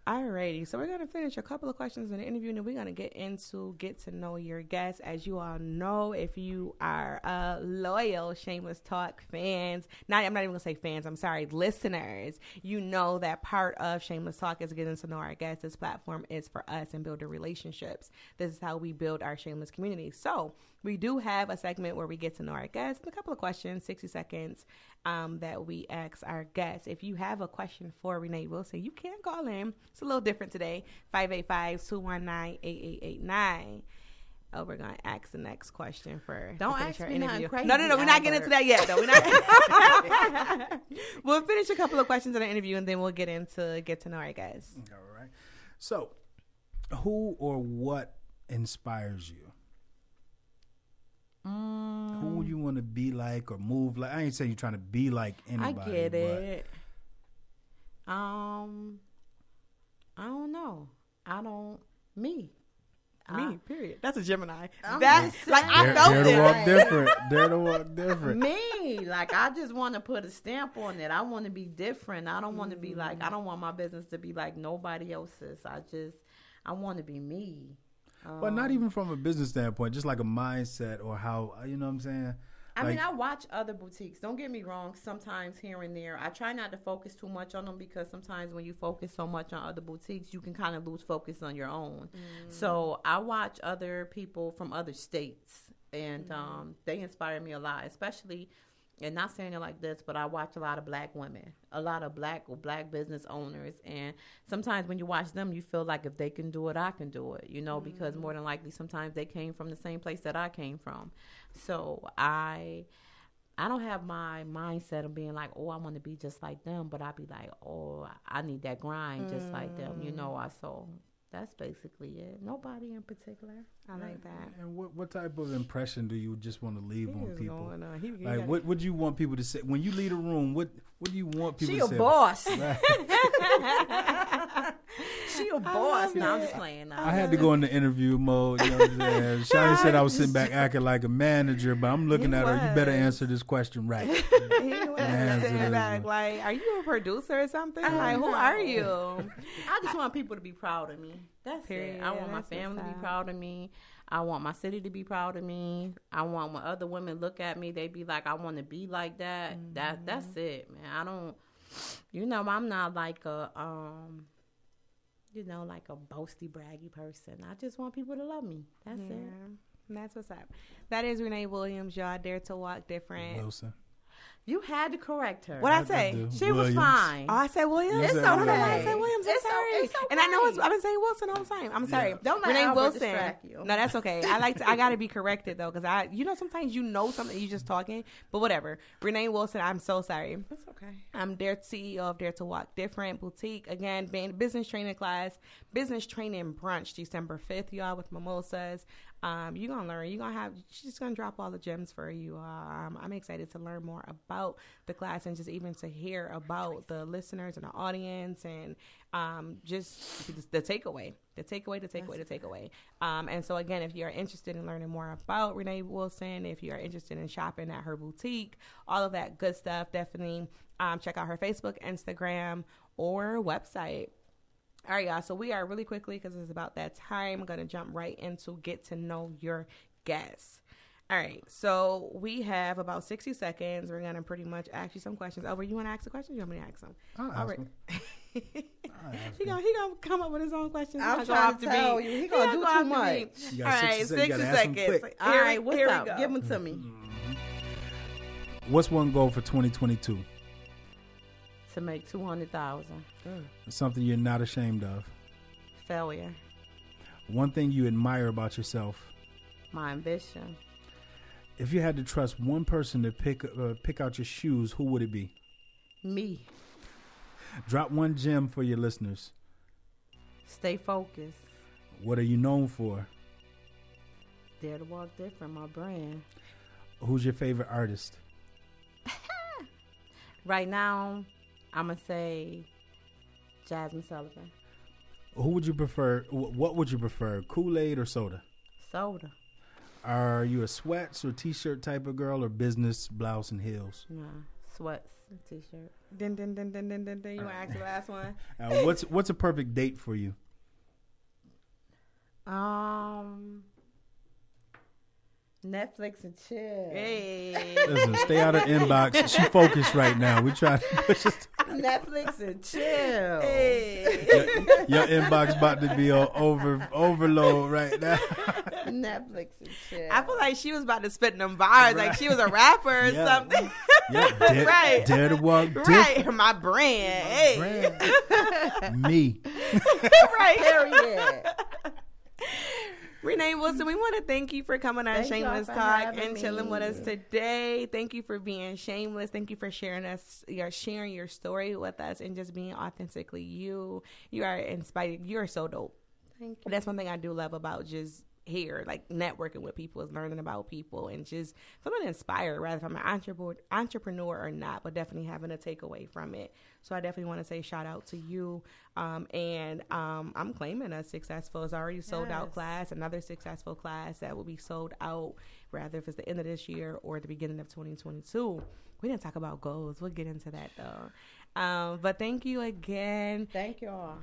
[SPEAKER 1] Alrighty, so we're gonna finish a couple of questions in the interview, and then we're gonna get into get to know your guests. As you all know, if you are a loyal Shameless Talk fans, not I'm not even gonna say fans. I'm sorry, listeners. You know that part of Shameless Talk is getting to know our guests. This platform is for us and building relationships. This is how we build our Shameless community. So we do have a segment where we get to know our guests and a couple of questions, 60 seconds, um, that we ask our guests. If you have a question for Renee Wilson, you can call in. It's a little different today 585 219 8889. Oh, we're gonna ask the next question for
[SPEAKER 3] don't ask me interview. Crazy,
[SPEAKER 1] no, no, no, we're not getting into that yet. Though we're not. we'll finish a couple of questions in the interview, and then we'll get into get to know our guests.
[SPEAKER 2] All right. So, who or what inspires you?
[SPEAKER 3] Mm.
[SPEAKER 2] Who would you want to be like or move like? I ain't saying you're trying to be like anybody.
[SPEAKER 3] I get it. Um, I don't know. I don't. Me.
[SPEAKER 1] Me, uh, period. That's a Gemini. I'm that like I
[SPEAKER 2] felt dare, dare to walk different. Dare to walk different.
[SPEAKER 3] Me, like I just want to put a stamp on it. I want to be different. I don't want to be like I don't want my business to be like nobody else's. I just I want to be me.
[SPEAKER 2] But not even from a business standpoint, just like a mindset or how you know what I'm saying.
[SPEAKER 3] I like, mean, I watch other boutiques. Don't get me wrong. Sometimes here and there, I try not to focus too much on them because sometimes when you focus so much on other boutiques, you can kind of lose focus on your own. Mm. So I watch other people from other states, and mm. um, they inspire me a lot, especially and not saying it like this, but I watch a lot of black women, a lot of black or black business owners, and sometimes when you watch them, you feel like if they can do it, I can do it, you know, mm-hmm. because more than likely sometimes they came from the same place that I came from. So I, I don't have my mindset of being like, oh, I want to be just like them, but I be like, oh, I need that grind just mm-hmm. like them, you know. I so that's basically it. Nobody in particular.
[SPEAKER 1] I like that.
[SPEAKER 2] And what what type of impression do you just want to leave he on people? On. He, like, what would you want people to say when you leave a room? What What do you want people
[SPEAKER 3] She
[SPEAKER 2] to
[SPEAKER 3] a
[SPEAKER 2] say?
[SPEAKER 3] boss.
[SPEAKER 2] Right.
[SPEAKER 3] she a boss. No, I'm just playing.
[SPEAKER 2] I had to go into interview mode. You know what I'm saying? Shawty said I was sitting back acting like a manager, but I'm looking
[SPEAKER 1] He
[SPEAKER 2] at her. You better answer this question right.
[SPEAKER 1] He was sitting back
[SPEAKER 2] one.
[SPEAKER 1] like, "Are you a producer or something? Like, who are you?"
[SPEAKER 3] I just want people to be proud of me. That's
[SPEAKER 1] Period.
[SPEAKER 3] it. I want my family to be proud of me. I want my city to be proud of me. I want when other women look at me, they be like, I want to be like that. That that's
[SPEAKER 1] Mm-hmm.
[SPEAKER 3] it, man. I don't. You know, I'm not like a um. You know, like a boasty, braggy person. I just want people to love me. That's
[SPEAKER 1] Yeah.
[SPEAKER 3] it.
[SPEAKER 1] And that's what's up. That is Renee Williams. Y'all dare to walk different.
[SPEAKER 2] Wilson.
[SPEAKER 3] You had to correct her.
[SPEAKER 1] What I
[SPEAKER 2] I
[SPEAKER 1] say?
[SPEAKER 2] do.
[SPEAKER 3] She was fine.
[SPEAKER 1] Oh, I said Williams.
[SPEAKER 2] You said
[SPEAKER 1] I don't know why I
[SPEAKER 2] Williams.
[SPEAKER 1] said Williams. I'm
[SPEAKER 3] It's o-
[SPEAKER 1] sorry.
[SPEAKER 3] it's
[SPEAKER 1] And I know it's. I've been saying Wilson all the time. I'm sorry.
[SPEAKER 2] Yeah.
[SPEAKER 3] Don't let
[SPEAKER 1] Renee
[SPEAKER 3] Albert
[SPEAKER 1] Wilson.
[SPEAKER 3] distract you.
[SPEAKER 1] No, that's okay. I like to. I got to be corrected though, because I, you know, sometimes you know something, you just talking, but whatever. Renee Wilson. I'm so sorry.
[SPEAKER 3] That's okay.
[SPEAKER 1] I'm Dare CEO of Dare to Walk Different Boutique. Again, being business training class, business training brunch, December 5th, y'all, with mimosas. Um, you're gonna learn. You're gonna have. She's just gonna drop all the gems for you. Um, I'm excited to learn more about the class and just even to hear about the listeners and the audience and um, just the takeaway, the takeaway, the takeaway, the takeaway. Um, and so again, if you are interested in learning more about Renee Wilson, if you are interested in shopping at her boutique, all of that good stuff, definitely um, check out her Facebook, Instagram, or website. All right, y'all. So we are really quickly because it's about that time. I'm gonna jump right into get to know your guests. All right, so we have about 60 seconds. We're gonna pretty much ask you some questions. Over, you want to ask the questions? You want me to ask them?
[SPEAKER 2] I'll ask
[SPEAKER 1] All right.
[SPEAKER 2] him. I'll ask
[SPEAKER 1] he gonna he gonna come up with his own questions.
[SPEAKER 3] I'm
[SPEAKER 1] He gonna go
[SPEAKER 3] trying to
[SPEAKER 1] the
[SPEAKER 3] tell you, he gonna do too much.
[SPEAKER 1] beat.
[SPEAKER 2] You
[SPEAKER 1] All
[SPEAKER 2] got 60 seconds. You
[SPEAKER 1] 60
[SPEAKER 2] gotta ask him
[SPEAKER 1] seconds.
[SPEAKER 2] quick.
[SPEAKER 3] All
[SPEAKER 1] Here
[SPEAKER 3] right, what's
[SPEAKER 1] here we
[SPEAKER 3] up?
[SPEAKER 1] go.
[SPEAKER 3] Give them to me.
[SPEAKER 2] What's one goal for 2022?
[SPEAKER 3] To make two hundred thousand.
[SPEAKER 2] Something you're not ashamed of.
[SPEAKER 3] Failure.
[SPEAKER 2] One thing you admire about yourself.
[SPEAKER 3] My ambition.
[SPEAKER 2] If you had to trust one person to pick uh, pick out your shoes, who would it be?
[SPEAKER 3] Me.
[SPEAKER 2] Drop one gem for your listeners.
[SPEAKER 3] Stay focused.
[SPEAKER 2] What are you known for?
[SPEAKER 3] Dare to walk different. My brand.
[SPEAKER 2] Who's your favorite artist?
[SPEAKER 3] Right now, I'm gonna say Jazmine Sullivan.
[SPEAKER 2] Who would you prefer? What would you prefer, Kool Aid or soda?
[SPEAKER 3] Soda.
[SPEAKER 2] Are you a sweats or t-shirt type of girl, or business blouse and heels?
[SPEAKER 3] Nah. Sweats and t-shirt.
[SPEAKER 1] Dun, dun, dun, dun, dun, dun, dun. You want to ask the last one?
[SPEAKER 2] Uh, what's what's a perfect date for you?
[SPEAKER 3] Um. Netflix and chill.
[SPEAKER 1] Hey.
[SPEAKER 2] Listen, stay out of inbox. She focused right now. We try to push this.
[SPEAKER 3] Netflix and chill.
[SPEAKER 1] Hey.
[SPEAKER 2] Your, your inbox about to be on over overload right now.
[SPEAKER 3] Netflix and chill.
[SPEAKER 1] I feel like she was about to spit them bars, like she was a rapper or
[SPEAKER 2] Yeah.
[SPEAKER 1] something.
[SPEAKER 2] Yeah, dare,
[SPEAKER 1] Right.
[SPEAKER 2] dare to walk
[SPEAKER 1] right, my brand. Hey,
[SPEAKER 2] different. Me.
[SPEAKER 1] right.
[SPEAKER 3] Period.
[SPEAKER 1] Renee Wilson, we want to thank you for coming on
[SPEAKER 3] Thank
[SPEAKER 1] Shameless Talk
[SPEAKER 3] having
[SPEAKER 1] and chilling with us today. Thank you for being shameless. Thank you for sharing us, your sharing your story with us, and just being authentically you. You are inspired. You are so dope.
[SPEAKER 3] Thank you.
[SPEAKER 1] That's one thing I do love about just here, like networking with people, is learning about people and just feeling inspired, rather if I'm an entrepreneur, entrepreneur or not, but definitely having a takeaway from it. So I definitely want to say shout out to you. Um, and um, I'm claiming a successful, it's already sold out class, another successful class that will be sold out, rather if it's the end of this year or the beginning of 2022. We didn't talk about goals. We'll get into that though. Um, but thank you again.
[SPEAKER 3] Thank y'all.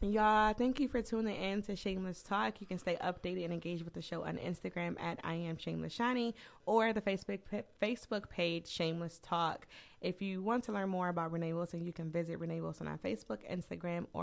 [SPEAKER 1] Y'all, thank you for tuning in to Shameless Talk. You can stay updated and engaged with the show on Instagram at I am Shameless Shiny or the Facebook Facebook page Shameless Talk. If you want to learn more about Renee Wilson, you can visit Renee Wilson on Facebook, Instagram, or